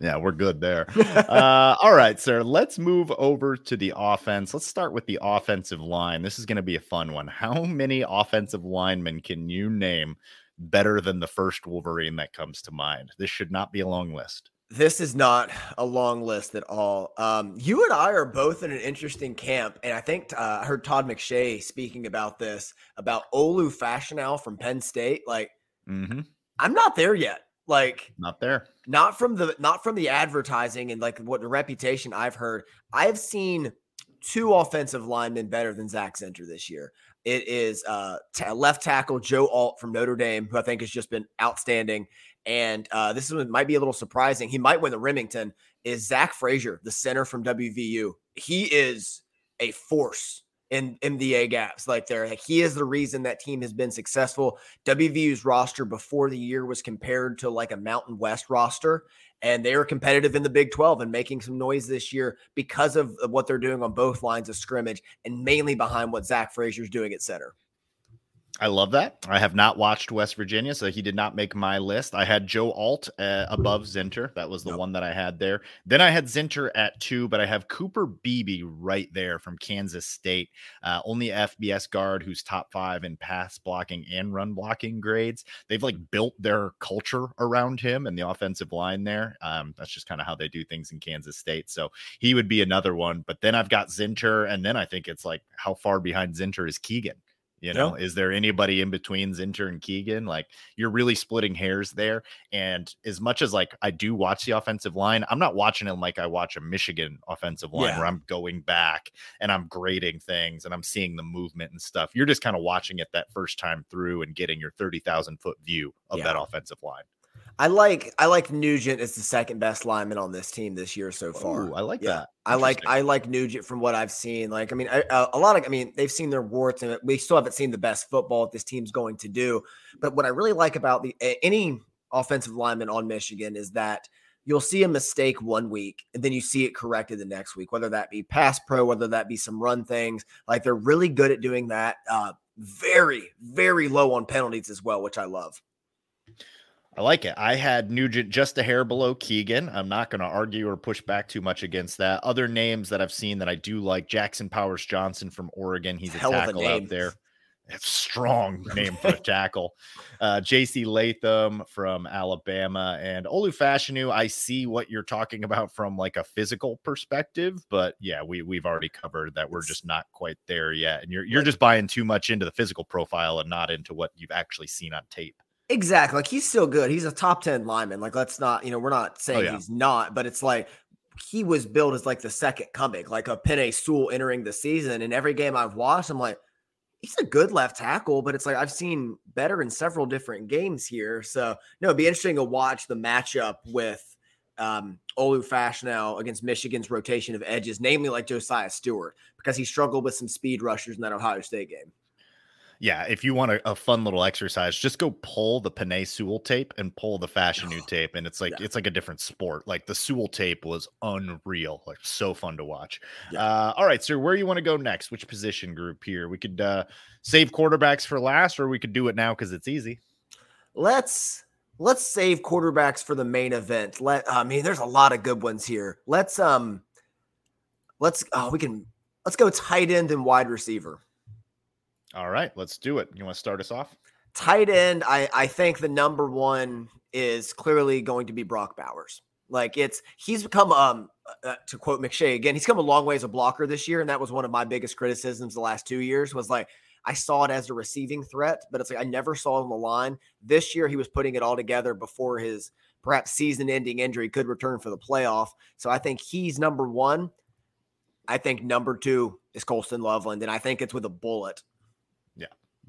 Yeah, we're good there. uh, all right, sir. Let's move over to the offense. Let's start with the offensive line. This is going to be a fun one. How many offensive linemen can you name better than the first Wolverine that comes to mind? This should not be a long list. This is not a long list at all. Um, you and I are both in an interesting camp, and I think uh, I heard Todd McShay speaking about this about Olu Fashanu from Penn State. Like, mm-hmm. I'm not there yet. Like not there. Not from the not from the advertising and like what the reputation I've heard. I've seen two offensive linemen better than Zak Zinter this year. It is uh t- left tackle Joe Alt from Notre Dame, who I think has just been outstanding. And uh, this is might be a little surprising. He might win the Rimington. Is Zach Frazier, the center from WVU? He is a force in MDA gaps like there. Like he is the reason that team has been successful. WVU's roster before the year was compared to like a Mountain West roster, and they were competitive in the Big 12 and making some noise this year because of what they're doing on both lines of scrimmage and mainly behind what Zach Frazier's doing at center. I love that. I have not watched West Virginia, so he did not make my list. I had Joe Alt uh, above Zinter. That was the nope. one that I had there. Then I had Zinter at two, but I have Cooper Beebe right there from Kansas State. Uh, only FBS guard who's top five in pass blocking and run blocking grades. They've like built their culture around him and the offensive line there. Um, that's just kind of how they do things in Kansas State. So he would be another one. But then I've got Zinter, and then I think it's like how far behind Zinter is Keegan? You know, is there anybody in between Zinter and Keegan? Like you're really splitting hairs there. And as much as like I do watch the offensive line, I'm not watching it like I watch a Michigan offensive line yeah. where I'm going back and I'm grading things and I'm seeing the movement and stuff. You're just kind of watching it that first time through and getting your 30,000 foot view of yeah. that offensive line. I like I like Nugent as the second best lineman on this team this year so far. Ooh, I like yeah. that. I like I like Nugent from what I've seen. Like I mean, I, a lot of I mean they've seen their warts and we still haven't seen the best football that this team's going to do. But what I really like about the any offensive lineman on Michigan is that you'll see a mistake one week and then you see it corrected the next week, whether that be pass pro, whether that be some run things. Like they're really good at doing that. Uh, very very low on penalties as well, which I love. I like it. I had Nugent just a hair below Keegan. I'm not going to argue or push back too much against that. Other names that I've seen that I do like Jackson Powers Johnson from Oregon. He's a Hell tackle out there. It's strong name for a tackle. Uh, JC Latham from Alabama and Olu Fashanu. I see what you're talking about from like a physical perspective, but yeah, we we've already covered that we're just not quite there yet. And you're you're just buying too much into the physical profile and not into what you've actually seen on tape. Exactly. Like he's still good. He's a top 10 lineman. Like, let's not, you know, we're not oh, saying oh, yeah. he's not, but it's like he was built as like the second coming, like a Penei Sewell entering the season. And every game I've watched, I'm like, he's a good left tackle, but it's like I've seen better in several different games here. So, no, it'd be interesting to watch the matchup with um, Olu against Michigan's rotation of edges, namely like Josaiah Stewart, because he struggled with some speed rushers in that Ohio State game yeah, if you want a, a, fun little exercise, just go pull the Penei Sewell tape and pull the Fashanu tape, and it's like yeah. it's like a different sport. Like the Sewell tape was unreal, like so fun to watch. Yeah. Uh, all right, sir, where you want to go next? Which position group here? We could uh, save quarterbacks for last, or we could do it now because it's easy. Let's let's save quarterbacks for the main event. Let I mean, there's a lot of good ones here. Let's um, let's oh, we can let's go tight end and wide receiver. All right, let's do it. You want to start us off? Tight end, I, I think the number one is clearly going to be Brock Bowers. Like it's he's become um uh, uh, to quote McShay again, he's come a long way as a blocker this year, and that was one of my biggest criticisms the last two years. Was like I saw it as a receiving threat, but it's like I never saw him on the line. This year he was putting it all together before his perhaps season-ending injury could return for the playoff. So I think he's number one. I think number two is Colston Loveland, and I think it's with a bullet.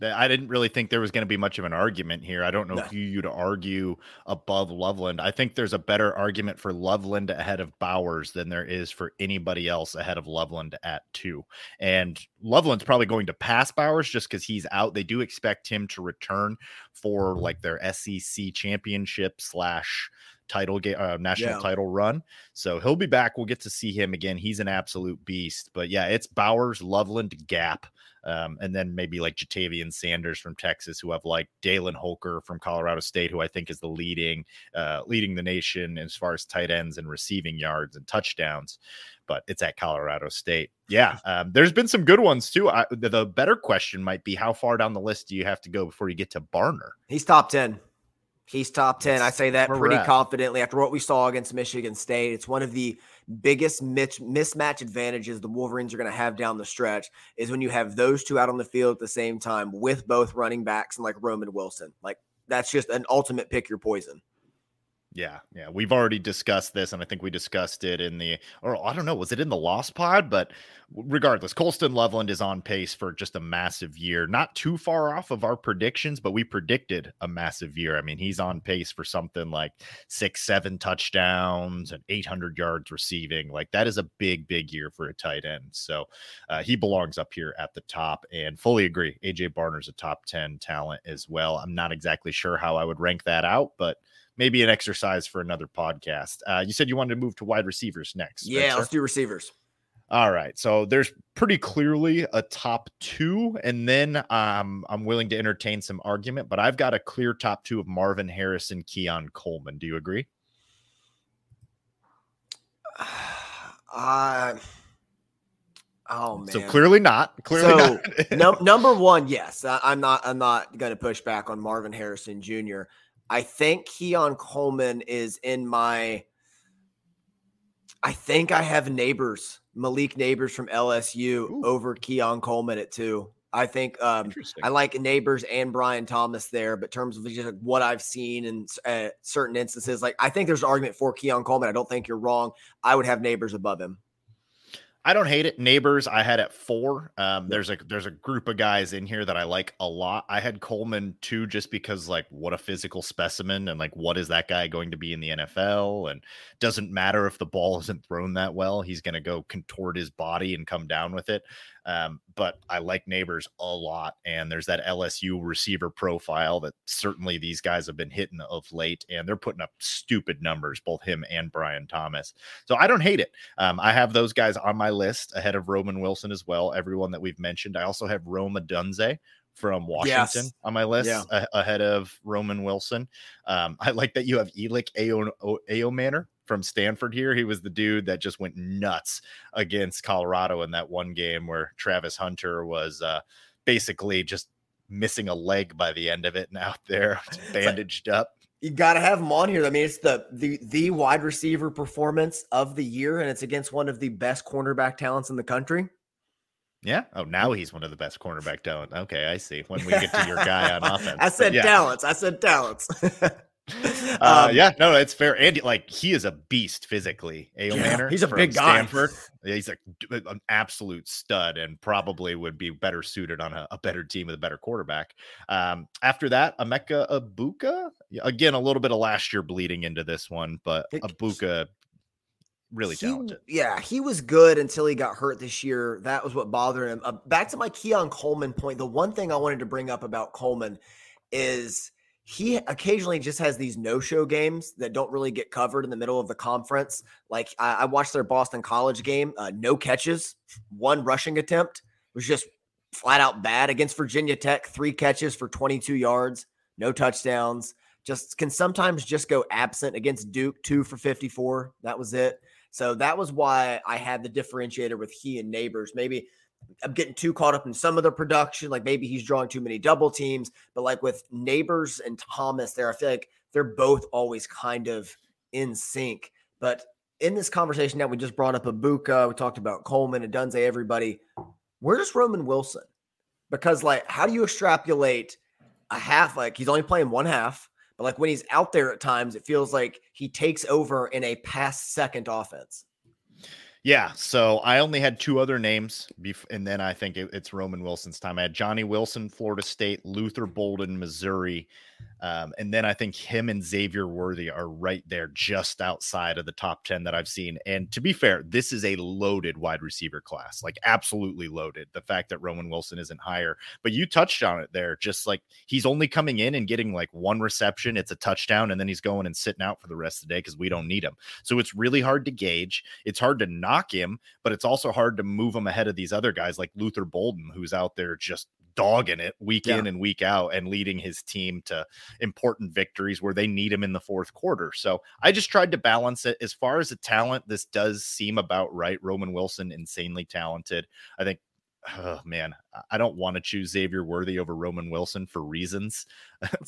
I didn't really think there was going to be much of an argument here. I don't know No. who you'd argue above Loveland. I think there's a better argument for Loveland ahead of Bowers than there is for anybody else ahead of Loveland at two. And Loveland's probably going to pass Bowers just because he's out. They do expect him to return for mm-hmm. like their SEC championship slash title game, uh, national Yeah. title run. So he'll be back. We'll get to see him again. He's an absolute beast. But yeah, it's Bowers, Loveland, Gap. Um, and then maybe like Ja'Tavion Sanders from Texas, who have like Dallin Holker from Colorado State, who I think is the leading, uh, leading the nation as far as tight ends and receiving yards and touchdowns. But it's at Colorado State. Yeah, um, there's been some good ones too. I, the, the better question might be how far down the list do you have to go before you get to Barner? He's top 10. He's top 10. I say that pretty confidently after what we saw against Michigan State. It's one of the biggest mismatch advantages the Wolverines are going to have down the stretch is when you have those two out on the field at the same time with both running backs and like Roman Wilson. Like that's just an ultimate pick your poison. Yeah, yeah, we've already discussed this, and I think we discussed it in the, or I don't know, was it in the Lost Pod? But regardless, Colston Loveland is on pace for just a massive year. Not too far off of our predictions, but we predicted a massive year. I mean, he's on pace for something like six, seven touchdowns and 800 yards receiving. Like that is a big, big year for a tight end. So uh, he belongs up here at the top, and fully agree. AJ Barner's a top 10 talent as well. I'm not exactly sure how I would rank that out, but maybe an exercise for another podcast. Uh, you said you wanted to move to wide receivers next. Yeah, sir? let's do receivers. All right. So there's pretty clearly a top two, and then um, I'm willing to entertain some argument, but I've got a clear top two of Marvin Harrison, Keon Coleman. Do you agree? Uh, oh man. So clearly not. Clearly So, not. Num- number one, yes, I, I'm not. I'm not going to push back on Marvin Harrison Jr. I think Keon Coleman is in my. I think I have Nabers, Malik Nabers from LSU Ooh. over Keon Coleman at two. I think um, I like Nabers and Brian Thomas there, but in terms of just like what I've seen in uh, certain instances, like I think there's an argument for Keon Coleman. I don't think you're wrong. I would have Nabers above him. I don't hate it. Nabers, I had at four. Um, there's a there's a group of guys in here that I like a lot. I had Coleman too, just because like what a physical specimen and like what is that guy going to be in the NFL? And doesn't matter if the ball isn't thrown that well, he's going to go contort his body and come down with it. Um, but I like Nabers a lot, and there's that LSU receiver profile that certainly these guys have been hitting of late, and they're putting up stupid numbers, both him and Brian Thomas. So I don't hate it. Um, I have those guys on my list ahead of Roman Wilson as well. Everyone that we've mentioned. I also have Rome Odunze from Washington Yes. on my list Yeah. a- ahead of Roman Wilson. Um, I like that you have Elic Ao- O- Ayomanor from Stanford here. He was the dude that just went nuts against Colorado in that one game where Travis Hunter was uh, basically just missing a leg by the end of it and out there bandaged up. You got to have him on here. I mean, it's the the the wide receiver performance of the year, and it's against one of the best cornerback talents in the country. Yeah. Oh, now he's one of the best cornerback talent. Okay, I see. When we get to your guy on offense, I said yeah. talents. I said talents. Uh, Um, yeah, no, it's fair. And like he is a beast physically. Ao Yeah, he's a big guy. Stanford. Yeah, he's a, an absolute stud and probably would be better suited on a, a better team with a better quarterback. Um, after that, Emeka Egbuka. Again, a little bit of last year bleeding into this one, but It- Egbuka really He- talented. Yeah, he was good until he got hurt this year. That was what bothered him. Uh, back to my Keon Coleman point. The one thing I wanted to bring up about Coleman is he occasionally just has these no-show games that don't really get covered in the middle of the conference. Like I, I watched their Boston College game, uh, no catches, one rushing attempt was just flat out bad against Virginia Tech. Three catches for 22 yards, no touchdowns. Just can sometimes just go absent against Duke, two for 54. That was it. So that was why I had the differentiator with he and Nabers. Maybe I'm getting too caught up in some of the production. Like maybe he's drawing too many double teams, but like with Nabers and Thomas there, I feel like they're both always kind of in sync. But in this conversation that we just brought up Egbuka, we talked about Coleman and Dunze, everybody. Where's Roman Wilson? Because like, how do you extrapolate a half? Like he's only playing one half, but like when he's out there at times, it feels like he takes over in a past second offense. Yeah, so I only had two other names, bef- and then I think it, it's Roman Wilson's time. I had Johnny Wilson, Florida State, Luther Burden, Missouri, um, and then I think him and Xavier Worthy are right there, just outside of the top 10 that I've seen. And to be fair, this is a loaded wide receiver class, like absolutely loaded. The fact that Roman Wilson isn't higher, but you touched on it there, just like he's only coming in and getting like one reception, it's a touchdown, and then he's going and sitting out for the rest of the day because we don't need him. So it's really hard to gauge. It's hard to knock him, but it's also hard to move him ahead of these other guys like Luther Burden, who's out there just dogging it week yeah. in and week out and leading his team to important victories where they need him in the fourth quarter. So I just tried to balance it. As far as the talent, this does seem about right. Roman Wilson, insanely talented. I think oh man, I don't want to choose Xavier Worthy over Roman Wilson for reasons,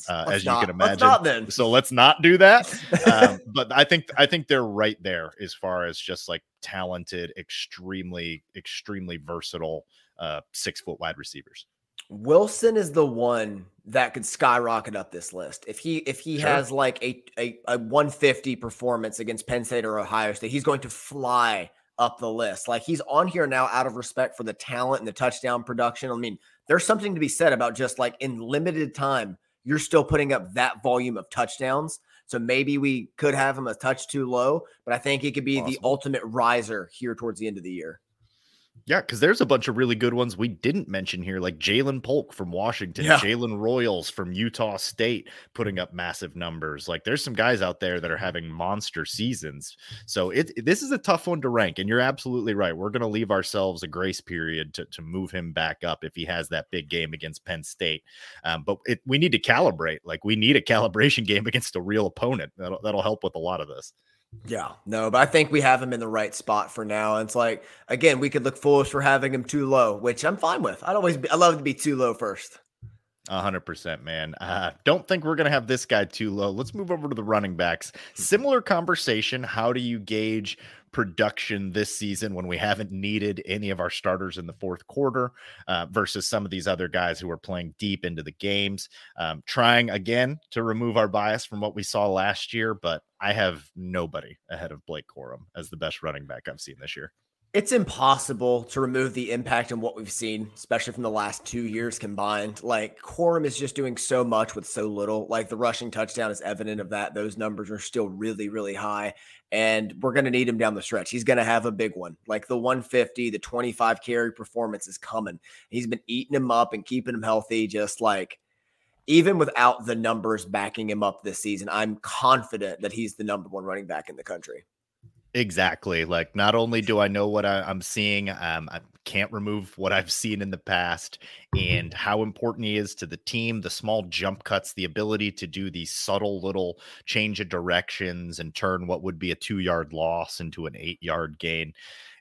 uh, as you can imagine. Let's so let's not do that. um, but I think I think they're right there as far as just like talented, extremely, extremely versatile uh, six foot wide receivers. Wilson is the one that could skyrocket up this list. If he if he sure. has like a, a, a 150 performance against Penn State or Ohio State, he's going to fly up the list. Like he's on here now out of respect for the talent and the touchdown production. I mean, there's something to be said about just like in limited time, you're still putting up that volume of touchdowns. So maybe we could have him a touch too low, but I think he could be awesome. the ultimate riser here towards the end of the year. Yeah, because there's a bunch of really good ones we didn't mention here, like Ja'Lynn Polk from Washington, yeah. Jalen Royals from Utah State, putting up massive numbers. Like there's some guys out there that are having monster seasons. So it this is a tough one to rank, and you're absolutely right. We're going to leave ourselves a grace period to to move him back up if he has that big game against Penn State. Um, but it, we need to calibrate. Like we need a calibration game against a real opponent. That'll that'll help with a lot of this. Yeah, no, but I think we have him in the right spot for now. And it's like, again, we could look foolish for having him too low, which I'm fine with. I'd always be, I love to be too low first. hundred percent, man. Uh, don't think we're gonna have this guy too low. Let's move over to the running backs. Similar conversation. How do you gauge production this season when we haven't needed any of our starters in the fourth quarter uh, versus some of these other guys who are playing deep into the games. Um, trying again to remove our bias from what we saw last year, but I have nobody ahead of Blake Corum as the best running back I've seen this year. It's impossible to remove the impact in what we've seen, especially from the last two years combined. Like Corum is just doing so much with so little. Like the rushing touchdown is evident of that. Those numbers are still really, really high. And we're going to need him down the stretch. He's going to have a big one. Like the 150, the 25 carry performance is coming. He's been eating him up and keeping him healthy, just like even without the numbers backing him up this season, I'm confident that he's the number one running back in the country. Exactly. Like, not only do I know what I, am seeing, um, I can't remove what I've seen in the past and how important he is to the team, the small jump cuts, the ability to do these subtle little change of directions and turn what would be a two yard loss into an eight yard gain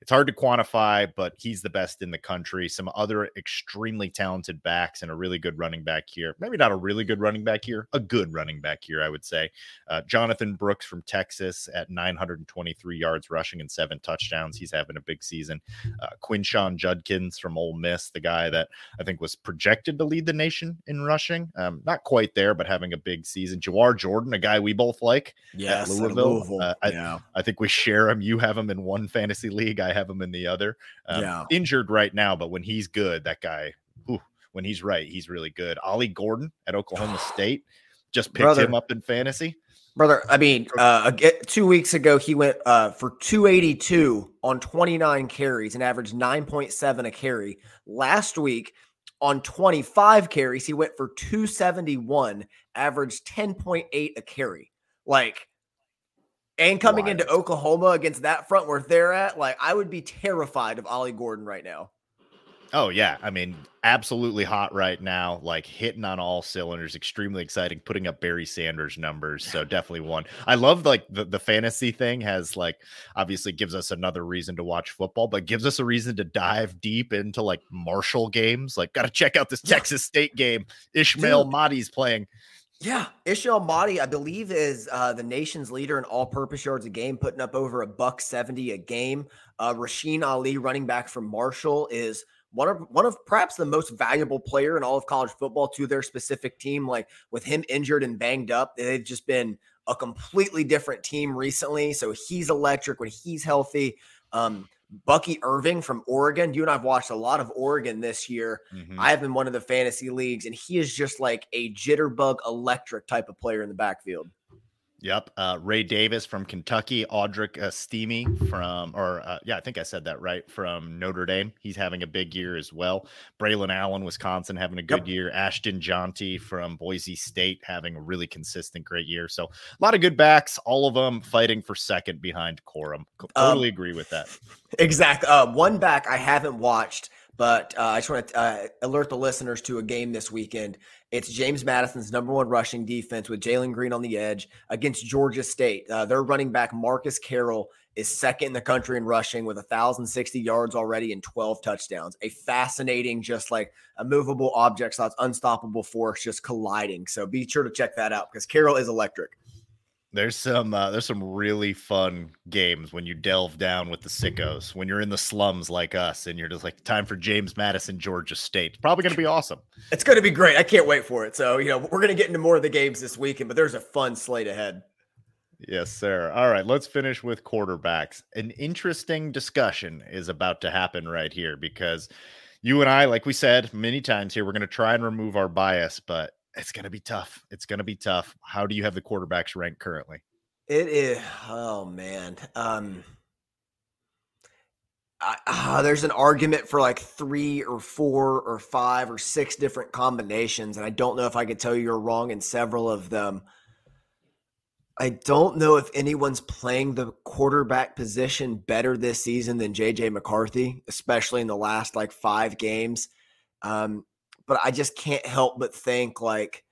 it's hard to quantify, but he's the best in the country. Some other extremely talented backs and a really good running back here. Maybe not a really good running back here, a good running back here, I would say. Uh, Jonathan Brooks from Texas at 923 yards rushing and seven touchdowns. He's having a big season. Uh, Quinshon Judkins from Ole Miss, the guy that I think was projected to lead the nation in rushing. Um, not quite there, but having a big season. Jawhar Jordan, a guy we both like. Yes, Louisville. Louisville. Uh, yeah. I, I think we share him. You have him in one fantasy league. I have him in the other. Um, yeah. Injured right now, but when he's good, that guy, when he's right, he's really good. Ollie Gordon at Oklahoma State just picked Brother. him up in fantasy. Brother, I mean, uh, two weeks ago he went uh, for 282 on 29 carries and averaged 9.7 a carry. Last week on 25 carries he went for 271, averaged 10.8 a carry. Like and coming Wild. into Oklahoma against that front where they're at, like I would be terrified of Ollie Gordon right now. Oh yeah, I mean, absolutely hot right now, like hitting on all cylinders, extremely exciting, putting up Barry Sanders numbers. So definitely one. I love like the, the fantasy thing has like obviously gives us another reason to watch football, but gives us a reason to dive deep into like Marshall games. Like, gotta check out this Texas State game. Ishmael Mahdi's playing. Yeah, Ishmael Mahdi, I believe, is uh, the nation's leader in all-purpose yards a game, putting up over a buck seventy a game. Uh, Rasheen Ali, running back from Marshall, is one of one of perhaps the most valuable player in all of college football to their specific team. Like with him injured and banged up, they've just been a completely different team recently. So he's electric when he's healthy. Um, Bucky Irving from Oregon. You and I've watched a lot of Oregon this year. Mhm. I have been one of the fantasy leagues, and he is just like a jitterbug electric type of player in the backfield. Yep. Uh, Ray Davis from Kentucky, Audric uh, Steamy from, or uh, yeah, I think I said that right, from Notre Dame. He's having a big year as well. Braylon Allen, Wisconsin, having a good Yep. year. Ashton Jeanty from Boise State having a really consistent, great year. So a lot of good backs, all of them fighting for second behind Corum. Co- Um, Totally agree with that. Exactly. Uh, one back I haven't watched, but uh, I just want to uh, alert the listeners to a game this weekend. It's James Madison's number one rushing defense with Jalen Green on the edge against Georgia State. Uh, their running back Marcus Carroll is second in the country in rushing with 1,060 yards already and 12 touchdowns. A fascinating, just like a movable object, so it's unstoppable force just colliding. So be sure to check that out because Carroll is electric. There's some uh, there's some really fun games when you delve down with the sickos when you're in the slums like us and you're just like time for James Madison Georgia State. It's probably going to be awesome. It's going to be great. I can't wait for it. So, you know, we're going to get into more of the games this weekend, but there's a fun slate ahead. Yes, sir. All right, let's finish with quarterbacks. An interesting discussion is about to happen right here because you and I, like we said many times here, we're going to try and remove our bias, but it's going to be tough. It's going to be tough. How do you have the quarterbacks ranked currently? It is. Oh man. Um. I, ah, there's an argument for like three or four or five or six different combinations, and I don't know if I could tell you you're wrong in several of them. I don't know if anyone's playing the quarterback position better this season than JJ McCarthy, especially in the last like five games. Um, but I just can't help but think like,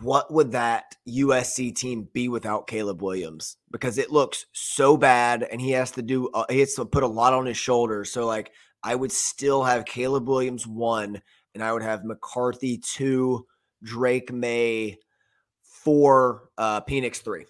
what would that USC team be without Caleb Williams? Because it looks so bad, and he has to do uh, he has to put a lot on his shoulders. So like, I would still have Caleb Williams one, and I would have McCarthy two, Drake Maye four, uh, Penix three.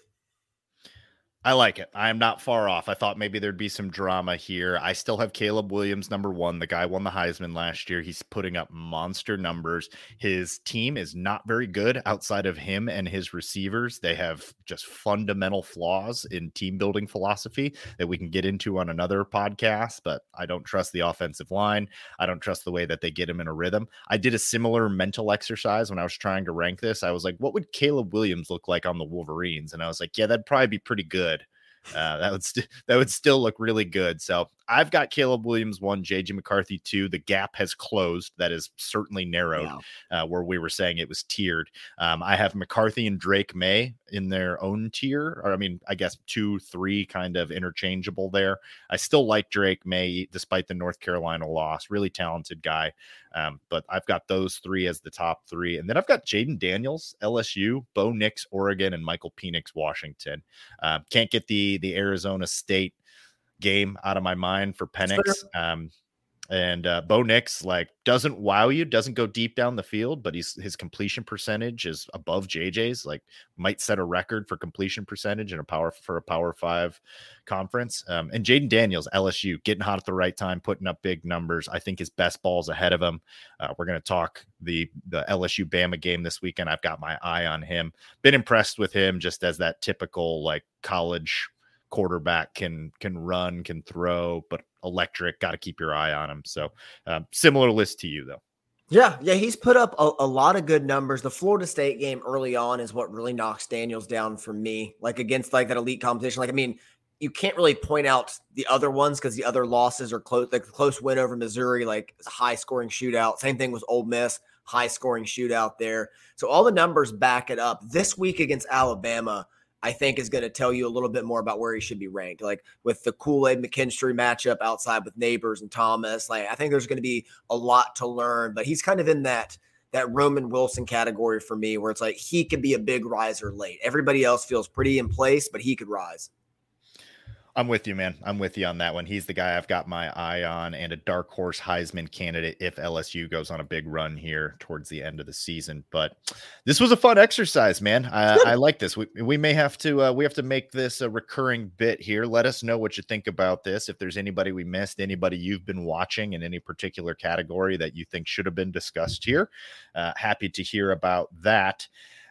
I like it. I am not far off. I thought maybe there'd be some drama here. I still have Caleb Williams, number one. The guy won the Heisman last year. He's putting up monster numbers. His team is not very good outside of him and his receivers. They have just fundamental flaws in team building philosophy that we can get into on another podcast, but I don't trust the offensive line. I don't trust the way that they get him in a rhythm. I did a similar mental exercise when I was trying to rank this. I was like, what would Caleb Williams look like on the Wolverines? And I was like, yeah, that'd probably be pretty good. Uh, that would st- that would still look really good. So I've got Caleb Williams one, JJ McCarthy two. The gap has closed. That is certainly narrowed uh, where we were saying it was tiered. Um, I have McCarthy and Drake Maye in their own tier, or I mean, I guess two, three kind of interchangeable there. I still like Drake Maye despite the North Carolina loss. Really talented guy. Um, but I've got those three as the top three. And then I've got Jayden Daniels, LSU, Bo Nix, Oregon, and Michael Penix, Washington. Uh, can't get the the Arizona State game out of my mind for Penix. Um, and uh, Bo Nix like doesn't wow you, doesn't go deep down the field, but he's his completion percentage is above JJ's. Like might set a record for completion percentage in a power for a Power Five conference. Um, and Jayden Daniels, LSU, getting hot at the right time, putting up big numbers. I think his best ball's ahead of him. Uh, we're going to talk the the LSU Bama game this weekend. I've got my eye on him. Been impressed with him just as that typical like college quarterback can can run, can throw, but electric. Got to keep your eye on him. So um, similar list to you though. Yeah, yeah, he's put up a, a lot of good numbers. The Florida State game early on is what really knocks Daniels down for me. Like against like that elite competition. Like I mean, you can't really point out the other ones because the other losses are close. Like the close win over Missouri, like high scoring shootout. Same thing with Ole Miss, high scoring shootout there. So all the numbers back it up. This week against Alabama, I think is going to tell you a little bit more about where he should be ranked. Like with the Kool Aid McKinstry matchup outside with Nabers and Thomas, like I think there's going to be a lot to learn. But he's kind of in that that Roman Wilson category for me, where it's like he could be a big riser late. Everybody else feels pretty in place, but he could rise. I'm with you, man. I'm with you on that one. He's the guy I've got my eye on and a dark horse Heisman candidate if LSU goes on a big run here towards the end of the season. But this was a fun exercise, man. I, I like this. We, we may have to uh, we have to make this a recurring bit here. Let us know what you think about this. If there's anybody we missed, anybody you've been watching in any particular category that you think should have been discussed here, uh, happy to hear about that.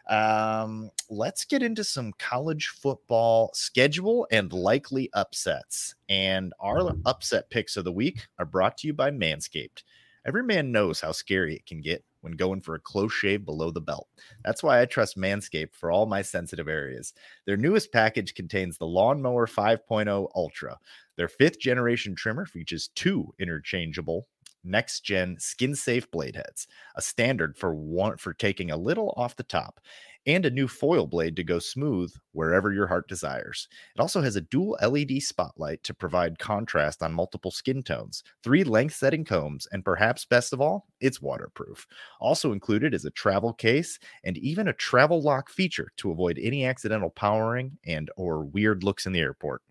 Um, let's get into some college football schedule and likely upsets. And our upset picks of the week are brought to you by Manscaped. Every man knows how scary it can get when going for a close shave below the belt. That's why I trust Manscaped for all my sensitive areas. Their newest package contains the Lawnmower 5.0 Ultra. Their fifth generation trimmer features two interchangeable next gen skin safe blade heads, a standard for one for taking a little off the top, and a new foil blade to go smooth wherever your heart desires. It also has a dual LED spotlight to provide contrast on multiple skin tones, three length setting combs, and perhaps best of all, it's waterproof. Also included is a travel case and even a travel lock feature to avoid any accidental powering and or weird looks in the airport.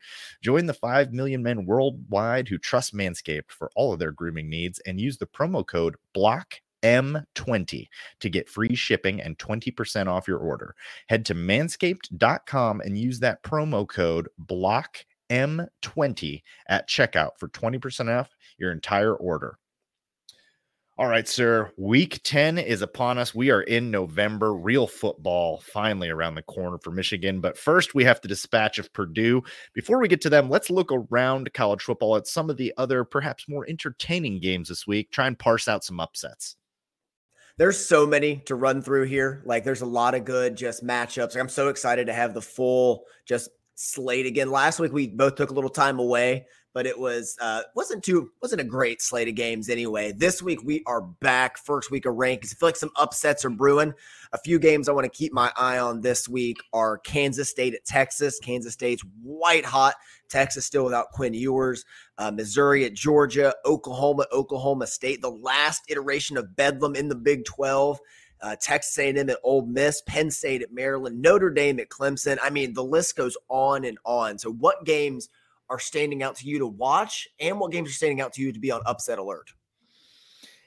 Join the 5 million men worldwide who trust Manscaped for all of their grooming needs and use the promo code BLOCK M20 to get free shipping and 20% off your order. Head to manscaped.com and use that promo code BLOCK M20 at checkout for 20% off your entire order. All right, sir. Week 10 is upon us. We are in November. Real football finally around the corner for Michigan. But first, we have to dispatch of Purdue. Before we get to them, let's look around college football at some of the other, perhaps more entertaining games this week. Try and parse out some upsets there's so many to run through here. Like there's a lot of good just matchups. Like, I'm so excited to have the full just slate again. Last week we both took a little time away, but it was uh wasn't too wasn't a great slate of games anyway. This week we are back, first week of rankings. I feel like some upsets are brewing. A few games I want to keep my eye on this week are Kansas State at Texas. Kansas State's white hot. Texas still without Quinn Ewers. Uh, Missouri at Georgia. Oklahoma, Oklahoma State. The last iteration of Bedlam in the Big 12 uh, Texas A&M at Ole Miss, Penn State at Maryland, Notre Dame at Clemson. I mean, the list goes on and on. So, what games are standing out to you to watch, and what games are standing out to you to be on upset alert?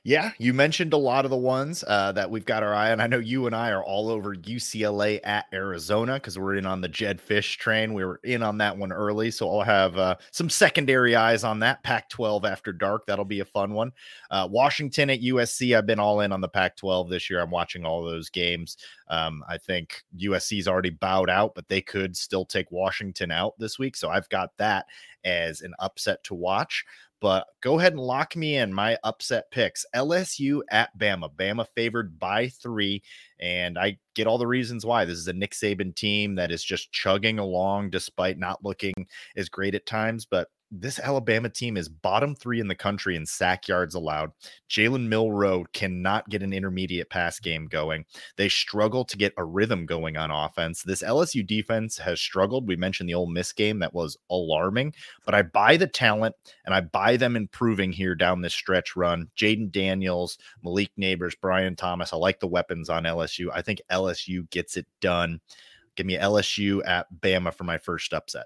Yeah, you mentioned a lot of the ones uh, that we've got our eye on. I know you and I are all over UCLA at Arizona because we're in on the Jedd Fisch train. We were in on that one early, so I'll have uh, some secondary eyes on that. Pac 12 after dark. That'll be a fun one. Uh, Washington at USC. I've been all in on the Pac 12 this year. I'm watching all those games. Um, I think USC's already bowed out, but they could still take Washington out this week. So I've got that as an upset to watch but go ahead and lock me in my upset picks. LSU at Bama. Bama favored by three. And I get all the reasons why. This is a Nick Saban team that is just chugging along despite not looking as great at times. But this Alabama team is bottom three in the country in sack yards allowed. Jalen Milroe cannot get an intermediate pass game going. They struggle to get a rhythm going on offense. This LSU defense has struggled. We mentioned the Ole Miss game that was alarming, but I buy the talent and I buy them improving here down this stretch run. Jayden Daniels, Malik Nabers, Brian Thomas. I like the weapons on LSU. I think LSU gets it done. Give me LSU at Bama for my first upset.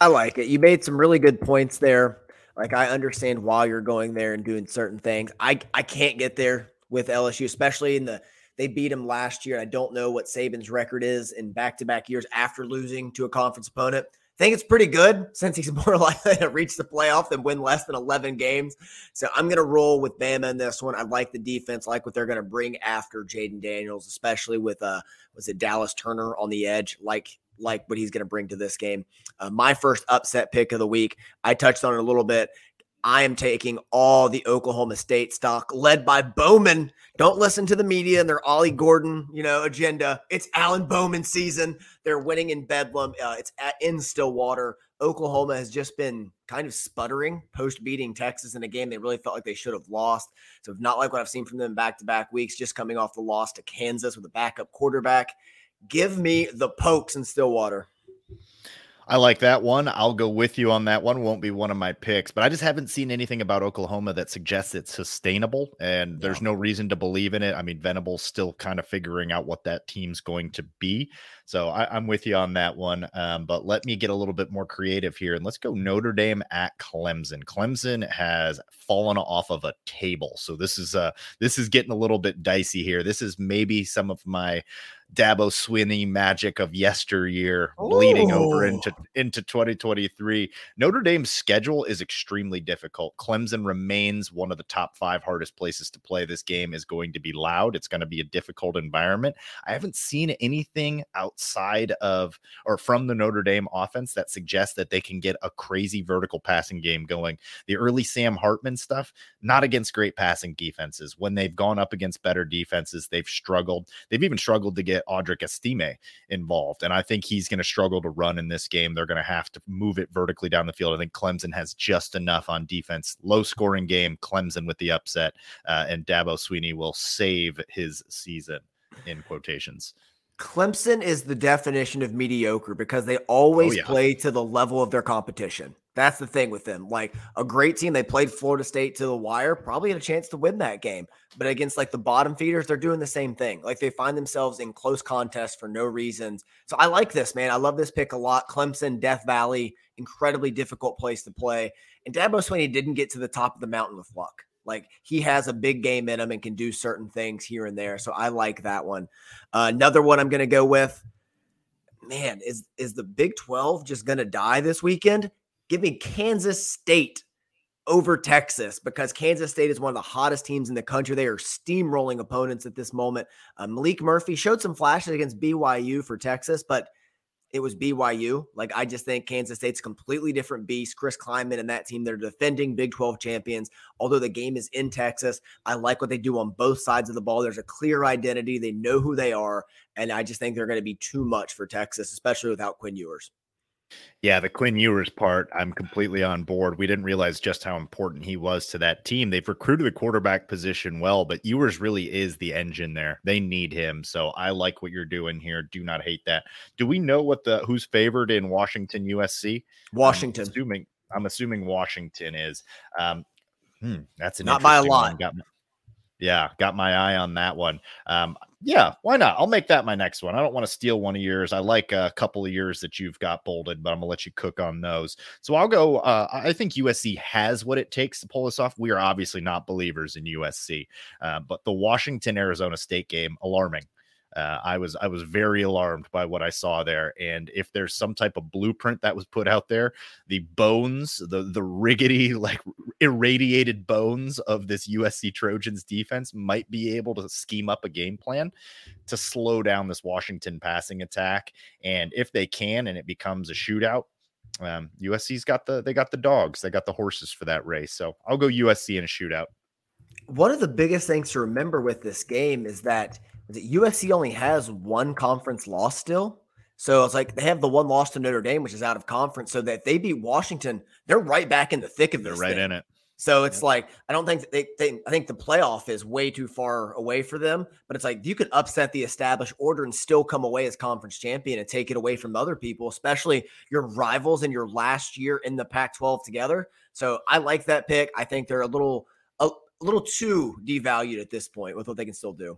I like it. You made some really good points there. Like I understand why you're going there and doing certain things. I I can't get there with LSU, especially in the they beat them last year. I don't know what Saban's record is in back-to-back years after losing to a conference opponent. I think it's pretty good since he's more likely to reach the playoff than win less than 11 games. So I'm going to roll with Bama in this one. I like the defense, like what they're going to bring after Jayden Daniels, especially with uh was it Dallas Turner on the edge, like like what he's going to bring to this game. Uh, my first upset pick of the week, I touched on it a little bit. I am taking all the Oklahoma State stock led by Bowman. Don't listen to the media and their Ollie Gordon, you know, agenda. It's Alan Bowman season. They're winning in Bedlam. Uh, it's at, in Stillwater. Oklahoma has just been kind of sputtering post beating Texas in a game they really felt like they should have lost. So, not like what I've seen from them back to back weeks, just coming off the loss to Kansas with a backup quarterback. Give me the pokes in Stillwater. I like that one. I'll go with you on that one. Won't be one of my picks, but I just haven't seen anything about Oklahoma that suggests it's sustainable, and there's no reason to believe in it. I mean, Venables still kind of figuring out what that team's going to be. So I, am with you on that one. Um, but let me get a little bit more creative here, and let's go Notre Dame at Clemson. Clemson has fallen off of a table, so this is uh this is getting a little bit dicey here. This is maybe some of my Dabo Swinney magic of yesteryear bleeding over into into 2023. Notre Dame's schedule is extremely difficult. Clemson remains one of the top 5 hardest places to play. This game is going to be loud. It's going to be a difficult environment. I haven't seen anything outside of or from the Notre Dame offense that suggests that they can get a crazy vertical passing game going. The early Sam Hartman stuff, not against great passing defenses. When they've gone up against better defenses, they've struggled. They've even struggled to get Audric Estime involved. And I think he's going to struggle to run in this game. They're going to have to move it vertically down the field. I think Clemson has just enough on defense. Low scoring game, Clemson with the upset, uh, and Dabo Swinney will save his season in quotations. Clemson is the definition of mediocre because they always oh, yeah. play to the level of their competition. That's the thing with them. Like a great team, they played Florida State to the wire, probably had a chance to win that game. But against like the bottom feeders, they're doing the same thing. Like they find themselves in close contests for no reasons. So I like this, man. I love this pick a lot. Clemson, Death Valley, incredibly difficult place to play. And Dabo Swinney didn't get to the top of the mountain with luck. Like he has a big game in him and can do certain things here and there. So I like that one. Uh, another one I'm going to go with. Man, is is the Big 12 just going to die this weekend? Give me Kansas State over Texas because Kansas State is one of the hottest teams in the country. They are steamrolling opponents at this moment. Uh, Maalik Murphy showed some flashes against BYU for Texas, but it was BYU. Like I just think Kansas State's completely different beast. Chris Klieman and that team, they're defending Big 12 champions. Although the game is in Texas, I like what they do on both sides of the ball. There's a clear identity. They know who they are. And I just think they're going to be too much for Texas, especially without Quinn Ewers. Yeah, the Quinn Ewers part, I'm completely on board. We didn't realize just how important he was to that team. They've recruited the quarterback position well, but Ewers really is the engine there. They need him. So I like what you're doing here. Do not hate that. Do we know what the who's favored in Washington USC? Washington. I'm assuming I'm assuming Washington is. Um, hmm, that's an not by a lot. Got, yeah, got my eye on that one. Um, yeah, why not? I'll make that my next one. I don't want to steal one of yours. I like a couple of years that you've got bolded, but I'm gonna let you cook on those. So I'll go. Uh, I think USC has what it takes to pull this off. We are obviously not believers in USC, uh, but the Washington Arizona State game alarming uh, I was I was very alarmed by what I saw there. And if there's some type of blueprint that was put out there, the bones, the the riggedy like irradiated bones of this USC Trojans defense might be able to scheme up a game plan to slow down this Washington passing attack. And if they can, and it becomes a shootout, um, USC's got the they got the dogs, they got the horses for that race. So I'll go USC in a shootout. One of the biggest things to remember with this game is that USC only has one conference loss still. So it's like they have the one loss to Notre Dame, which is out of conference. So that if they beat Washington, they're right back in the thick of this. They're right thing. in it. So it's like I don't think they, they I think the playoff is way too far away for them. But it's like you could upset the established order and still come away as conference champion and take it away from other people, especially your rivals in your last year in the Pac-12 together. So I like that pick. I think they're a little a, a little too devalued at this point with what they can still do.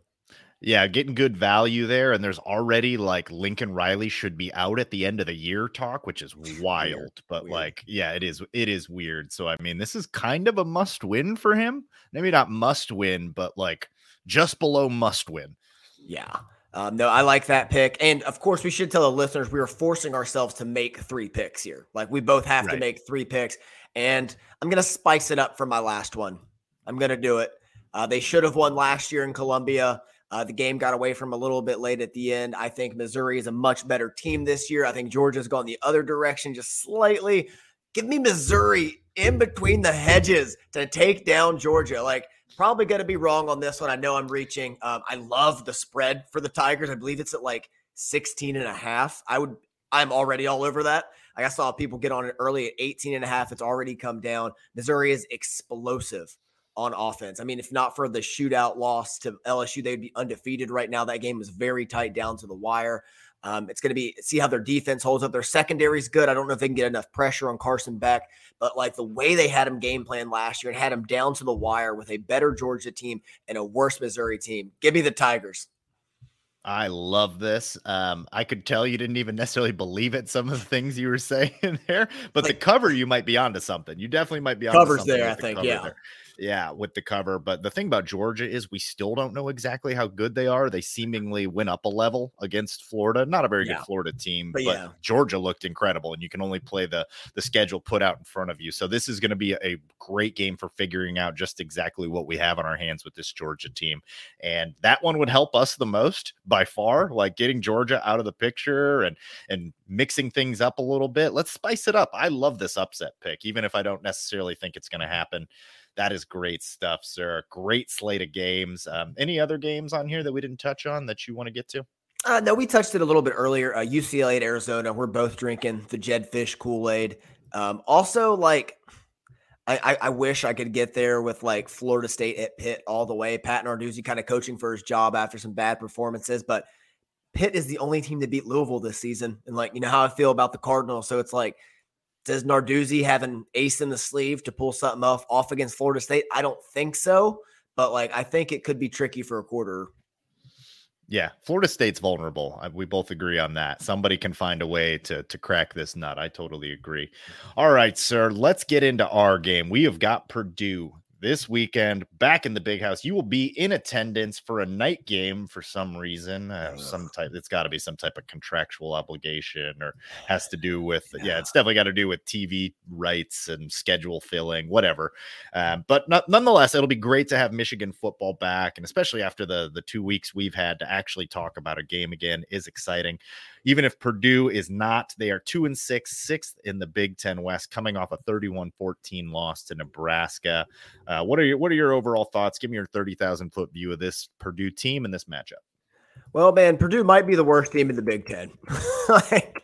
Yeah, getting good value there. And there's already like Lincoln Riley should be out at the end of the year talk, which is wild. Weird. But weird. like, yeah, it is it is weird. So I mean, this is kind of a must win for him. Maybe not must win, but like just below must win. Yeah. Um, no, I like that pick. And of course, we should tell the listeners we are forcing ourselves to make three picks here. Like we both have right. to make three picks. And I'm going to spice it up for my last one. I'm going to do it. Uh, they should have won last year in Columbia. Uh, the game got away from a little bit late at the end. I think Missouri is a much better team this year. I think Georgia's gone the other direction just slightly. Give me Missouri in between the hedges to take down Georgia. Like, probably going to be wrong on this one. I know I'm reaching. Um, I love the spread for the Tigers. I believe it's at like 16 and a half. I would, I'm already all over that. I saw people get on it early at 18 and a half. It's already come down. Missouri is explosive on offense. I mean, if not for the shootout loss to LSU, they'd be undefeated right now. That game was very tight down to the wire. Um, it's going to be see how their defense holds up. Their secondary is good. I don't know if they can get enough pressure on Carson Beck, but like the way they had him game plan last year and had him down to the wire with a better Georgia team and a worse Missouri team. Give me the Tigers. I love this. Um, I could tell you didn't even necessarily believe it. Some of the things you were saying there, but like, the cover you might be onto something. You definitely might be on covers there. I think, yeah. There. Yeah, with the cover. But the thing about Georgia is we still don't know exactly how good they are. They seemingly went up a level against Florida. Not a very Yeah. good Florida team, But but, yeah. Georgia looked incredible, and you can only play the the schedule put out in front of you. So this is going to be a great game for figuring out just exactly what we have on our hands with this Georgia team. And that one would help us the most by far, like getting Georgia out of the picture and and mixing things up a little bit. Let's spice it up. I love this upset pick, even if I don't necessarily think it's going to happen. That is great stuff, sir. Great slate of games. Um, any other games on here that we didn't touch on that you want to get to? Uh, no, we touched it a little bit earlier. Uh, UCLA at Arizona. We're both drinking the Jedd Fisch Kool Aid. Um, also, like, I, I, wish I could get there with like Florida State at Pitt all the way. Pat Narduzzi kind of coaching for his job after some bad performances, but Pitt is the only team to beat Louisville this season. And like, you know how I feel about the Cardinals. So it's like, does Narduzzi have an ace in the sleeve to pull something off off against Florida State? I don't think so, but like, I think it could be tricky for a quarter. Yeah, Florida State's vulnerable. We both agree on that. Somebody can find a way to to crack this nut. I totally agree. All right, sir. Let's get into our game. We have got Purdue this weekend back in the big house. You will be in attendance for a night game for some reason. Uh, some type. It's got to be some type of contractual obligation or has to do with. Yeah, it's definitely got to do with TV rights and schedule filling, whatever. Um, but not, nonetheless, it'll be great to have Michigan football back, and especially after the the two weeks we've had to actually talk about a game again is exciting. Even if Purdue is not, they are two and six, sixth in the Big Ten West, coming off a 31-14 loss to Nebraska. Uh, what are your what are your overall thoughts? Give me your thirty thousand foot view of this Purdue team and this matchup. Well, man, Purdue might be the worst team in the Big Ten. like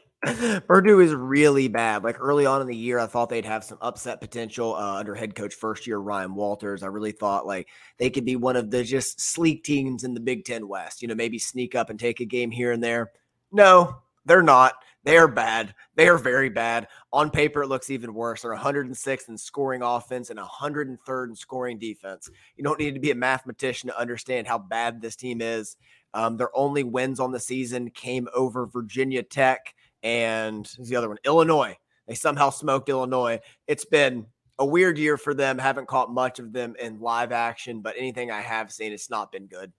Purdue is really bad. Like early on in the year, I thought they'd have some upset potential uh, under head coach first year Ryan Walters. I really thought like they could be one of the just sleek teams in the Big Ten West. You know, maybe sneak up and take a game here and there. No, they're not. They are bad. They are very bad. On paper, it looks even worse. They're 106th in scoring offense and 103rd in scoring defense. You don't need to be a mathematician to understand how bad this team is. Um, their only wins on the season came over Virginia Tech and the other one? Illinois. They somehow smoked Illinois. It's been a weird year for them. Haven't caught much of them in live action, but anything I have seen, it's not been good.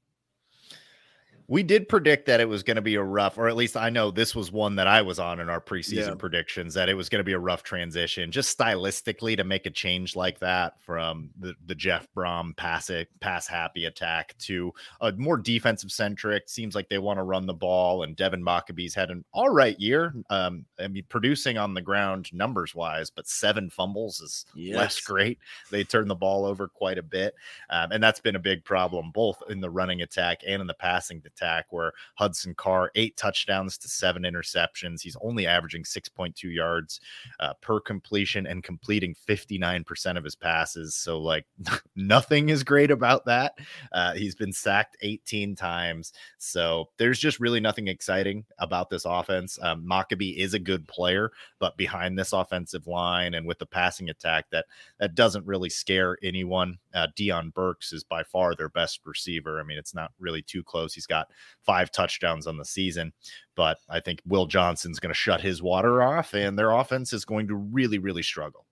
We did predict that it was going to be a rough, or at least I know this was one that I was on in our preseason Yeah. predictions that it was going to be a rough transition, just stylistically to make a change like that from the, the Jeff Brohm pass it, pass happy attack to a more defensive centric. Seems like they want to run the ball, and Devin Mockobee's had an all right year. Um, I mean, producing on the ground numbers wise, but seven fumbles is less great. They turn the ball over quite a bit. Um, and that's been a big problem, both in the running attack and in the passing attack, where Hudson Card, eight touchdowns to seven interceptions. He's only averaging 6.2 yards uh, per completion and completing 59% of his passes. So, like, nothing is great about that. Uh, he's been sacked 18 times. So, there's just really nothing exciting about this offense. Um, Mockobee is a good player, but behind this offensive line and with the passing attack, that that doesn't really scare anyone. Uh, Deion Burks is by far their best receiver. I mean, it's not really too close. He's got five touchdowns on the season, but I think Will Johnson's going to shut his water off, and their offense is going to really, really struggle.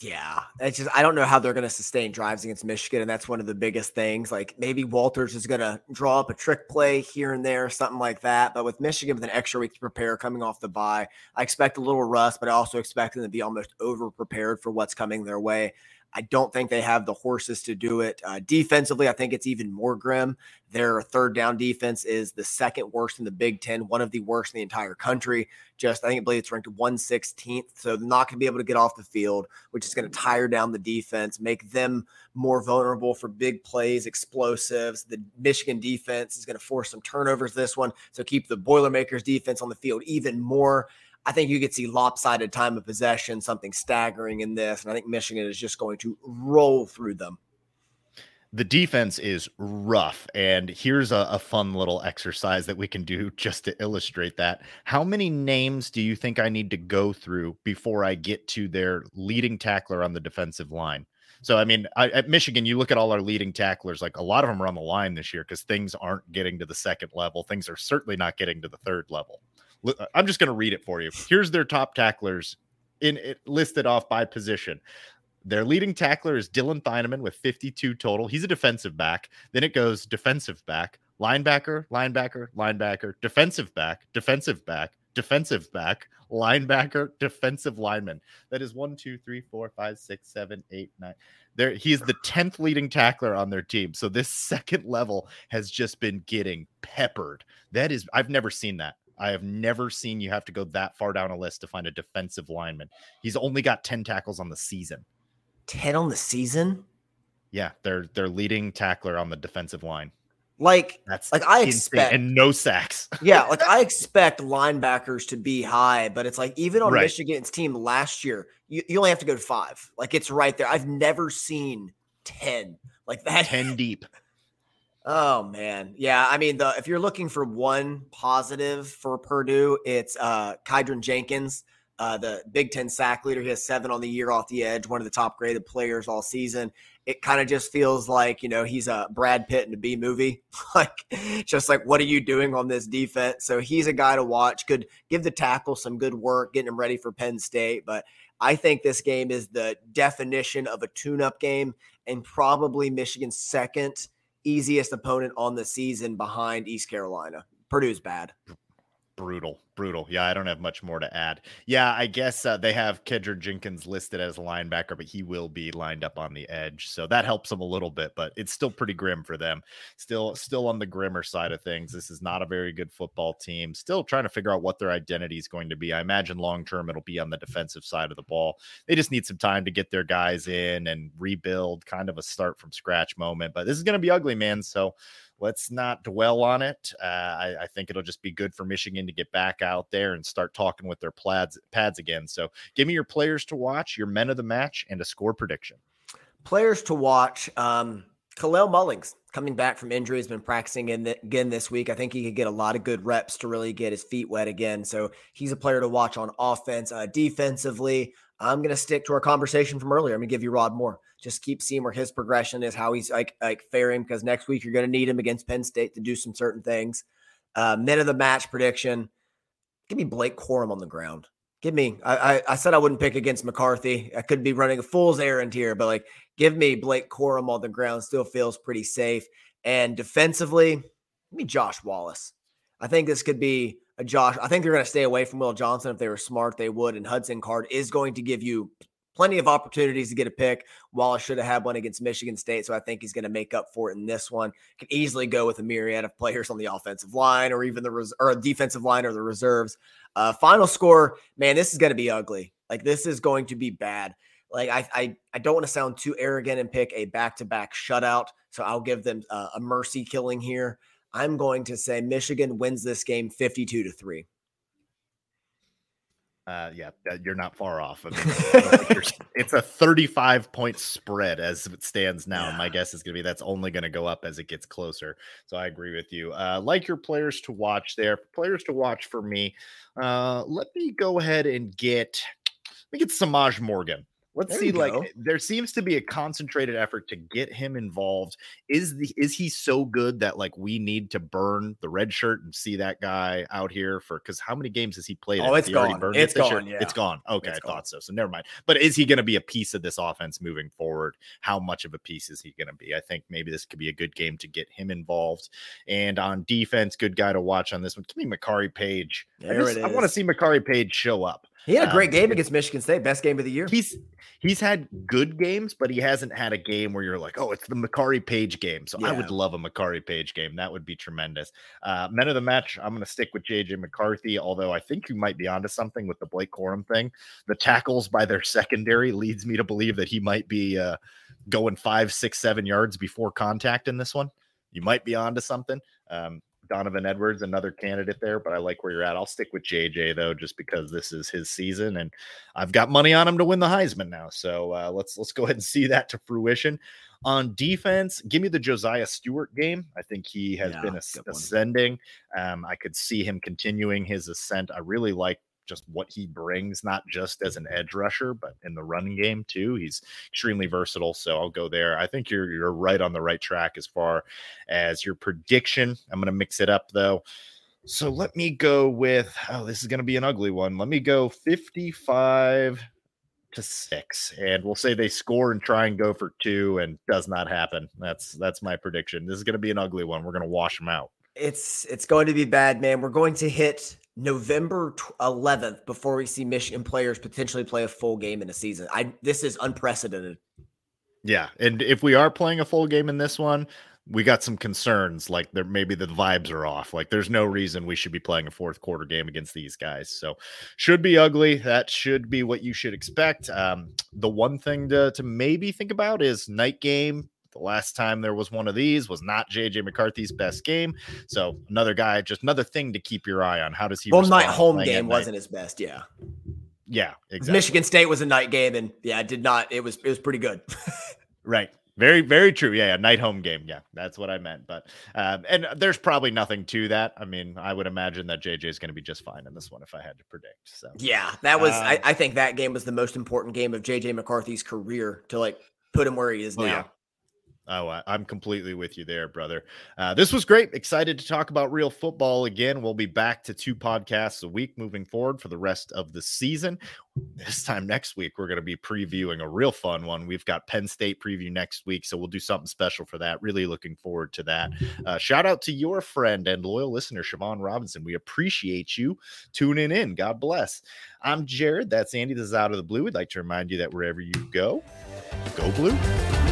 Yeah, it's just I don't know how they're going to sustain drives against Michigan, and that's one of the biggest things. Like maybe Walters is going to draw up a trick play here and there, something like that. But with Michigan with an extra week to prepare coming off the bye, I expect a little rust, but I also expect them to be almost over prepared for what's coming their way. I don't think they have the horses to do it. Uh, defensively, I think it's even more grim. Their third down defense is the second worst in the Big Ten, one of the worst in the entire country. Just, I think, I believe it's ranked 116th. So they're not going to be able to get off the field, which is going to tire down the defense, make them more vulnerable for big plays, explosives. The Michigan defense is going to force some turnovers this one. So keep the Boilermakers defense on the field even more. I think you could see lopsided time of possession, something staggering in this. And I think Michigan is just going to roll through them. The defense is rough. And here's a, a fun little exercise that we can do just to illustrate that. How many names do you think I need to go through before I get to their leading tackler on the defensive line? So, I mean, I, at Michigan, you look at all our leading tacklers, like a lot of them are on the line this year because things aren't getting to the second level. Things are certainly not getting to the third level. Li- uh, I'm just going to read it for you. Here's their top tacklers in it listed off by position. Their leading tackler is Dillon Thieneman with 52 total. He's a defensive back. Then it goes defensive back, linebacker, linebacker, linebacker, defensive back, defensive back, defensive back, linebacker, defensive lineman. That is one, two, three, four, five, six, seven, eight, nine. There, he's the 10th leading tackler on their team. So this second level has just been getting peppered. That is, I've never seen that. I have never seen you have to go that far down a list to find a defensive lineman. He's only got 10 tackles on the season. 10 on the season? Yeah, they're they're leading tackler on the defensive line. Like That's like I expect and no sacks. yeah, like I expect linebackers to be high, but it's like even on Right. Michigan's team last year, you, you only have to go to five. Like it's right there. I've never seen 10 like that. 10 deep. Oh man. Yeah. I mean, the if you're looking for one positive for Purdue, it's uh Kydran Jenkins, uh, the Big Ten sack leader. He has seven on the year off the edge, one of the top graded players all season. It kind of just feels like, you know, he's a Brad Pitt in a B movie. like just like what are you doing on this defense? So he's a guy to watch. Could give the tackle some good work, getting him ready for Penn State. But I think this game is the definition of a tune-up game and probably Michigan's second easiest opponent on the season behind East Carolina. Purdue's bad. Brutal, brutal. Yeah, I don't have much more to add. Yeah, I guess uh, they have Kydran Jenkins listed as a linebacker, but he will be lined up on the edge, so that helps them a little bit. But it's still pretty grim for them. Still, still on the grimmer side of things. This is not a very good football team. Still trying to figure out what their identity is going to be. I imagine long term it'll be on the defensive side of the ball. They just need some time to get their guys in and rebuild, kind of a start from scratch moment. But this is going to be ugly, man. So let's not dwell on it. Uh, I, I think it'll just be good for Michigan to get back out there and start talking with their plaids, pads again. So give me your players to watch, your men of the match, and a score prediction. Players to watch. Um, Kalel Mullings coming back from injury has been practicing in the, again this week. I think he could get a lot of good reps to really get his feet wet again. So he's a player to watch on offense. Uh, defensively, I'm going to stick to our conversation from earlier. I'm going to give you Rod Moore. Just keep seeing where his progression is, how he's like like faring because next week you're going to need him against Penn State to do some certain things. Uh, men of the match prediction. Give me Blake Corum on the ground. Give me. I, I I said I wouldn't pick against McCarthy. I could be running a fool's errand here, but like give me Blake Corum on the ground. Still feels pretty safe. And defensively, give me Josh Wallace. I think this could be Josh. I think they're going to stay away from Will Johnson. If they were smart, they would. And Hudson Card is going to give you plenty of opportunities to get a pick. Wallace should have had one against Michigan State, so I think he's going to make up for it in this one. Can easily go with a myriad of players on the offensive line, or even the res- or defensive line, or the reserves. Uh, final score, man, this is going to be ugly. Like this is going to be bad. Like I, I, I don't want to sound too arrogant and pick a back-to-back shutout, so I'll give them uh, a mercy killing here. I'm going to say Michigan wins this game 52 to 3. Uh, yeah, you're not far off. I mean, I don't think you're- it's a 35 point spread as it stands now. And my guess is going to be that's only going to go up as it gets closer. So I agree with you. Uh, like your players to watch there, players to watch for me. Uh, let me go ahead and get, let me get Semaj Morgan. Let's There see. Like go. there seems to be a concentrated effort to get him involved. Is the is he so good that like we need to burn the red shirt and see that guy out here for because how many games has he played? Oh, in? It's gone. it It's year? gone, yeah. It's gone. Okay, It's I gone. thought so. So never mind. But is he going to be a piece of this offense moving forward? How much of a piece is he going to be? I think maybe this could be a good game to get him involved. And on defense, good guy to watch on this one. Give me Makari Paige. I, There just- I want to see Makari Paige show up. He had a Um, great game against Michigan State, best game of the year. He's he's had good games, but he hasn't had a game where you're like, oh, it's the Makari Paige game. So I would love a Makari Paige game. That would be tremendous. Uh, men of the match, I'm going to stick with JJ McCarthy, although I think you might be onto something with the Blake Corum thing. The tackles by their secondary leads me to believe that he might be uh, going five, six, seven yards before contact in this one. You might be onto something. Um, Donovan Edwards, another candidate there, but I like where you're at. I'll stick with JJ though, just because this is his season, and I've got money on him to win the Heisman now. So uh, let's let's go ahead and see that to fruition. On defense, give me the Josaiah Stewart game. I think he has Yeah, been as- ascending. Um, I could see him continuing his ascent. I really like just what he brings, not just as an mm-hmm. edge rusher, but in the running game too. He's extremely versatile. So I'll go there. I think you're you're right on the right track as far as your prediction. I'm gonna mix it up though. So let me go with oh, this is gonna be an ugly one. Let me go 55 to six, and we'll say they score and try and go for two, and does not happen. That's that's my prediction. This is going to be an ugly one. We're going to wash them out. It's it's going to be bad, man. We're going to hit November 11th before we see Michigan players potentially play a full game in a season. I this is unprecedented. Yeah, and if we are playing a full game in this one, we got some concerns like there maybe the vibes are off like there's no reason we should be playing a fourth quarter game against these guys so should be ugly that should be what you should expect um, the one thing to, to maybe think about is night game the last time there was one of these was not JJ McCarthy's best game. So another guy, just another thing to keep your eye on. How does he? Well, night home game wasn't his best. Yeah. Yeah. Exactly. Michigan State was a night game, and yeah, it did not. It was it was pretty good. right. Very, very true. Yeah, yeah, night home game. Yeah, that's what I meant. But um, and there's probably nothing to that. I mean, I would imagine that JJ is going to be just fine in this one if I had to predict. So yeah, that was. Um, I, I, think that game was the most important game of JJ McCarthy's career to like put him where he is oh, now. Yeah. Oh, I, am completely with you there, brother. Uh, this was great. Excited to talk about real football again. We'll be back to two podcasts a week moving forward for the rest of the season. This time next week, we're going to be previewing a real fun one. We've got Penn State preview next week, so we'll do something special for that. Really looking forward to that. Uh, shout out to your friend and loyal listener, Siobhan Robinson. We appreciate you tuning in. God bless. I'm Jared. That's Andy. This is Out of the Blue. We'd like to remind you that wherever you go, go blue.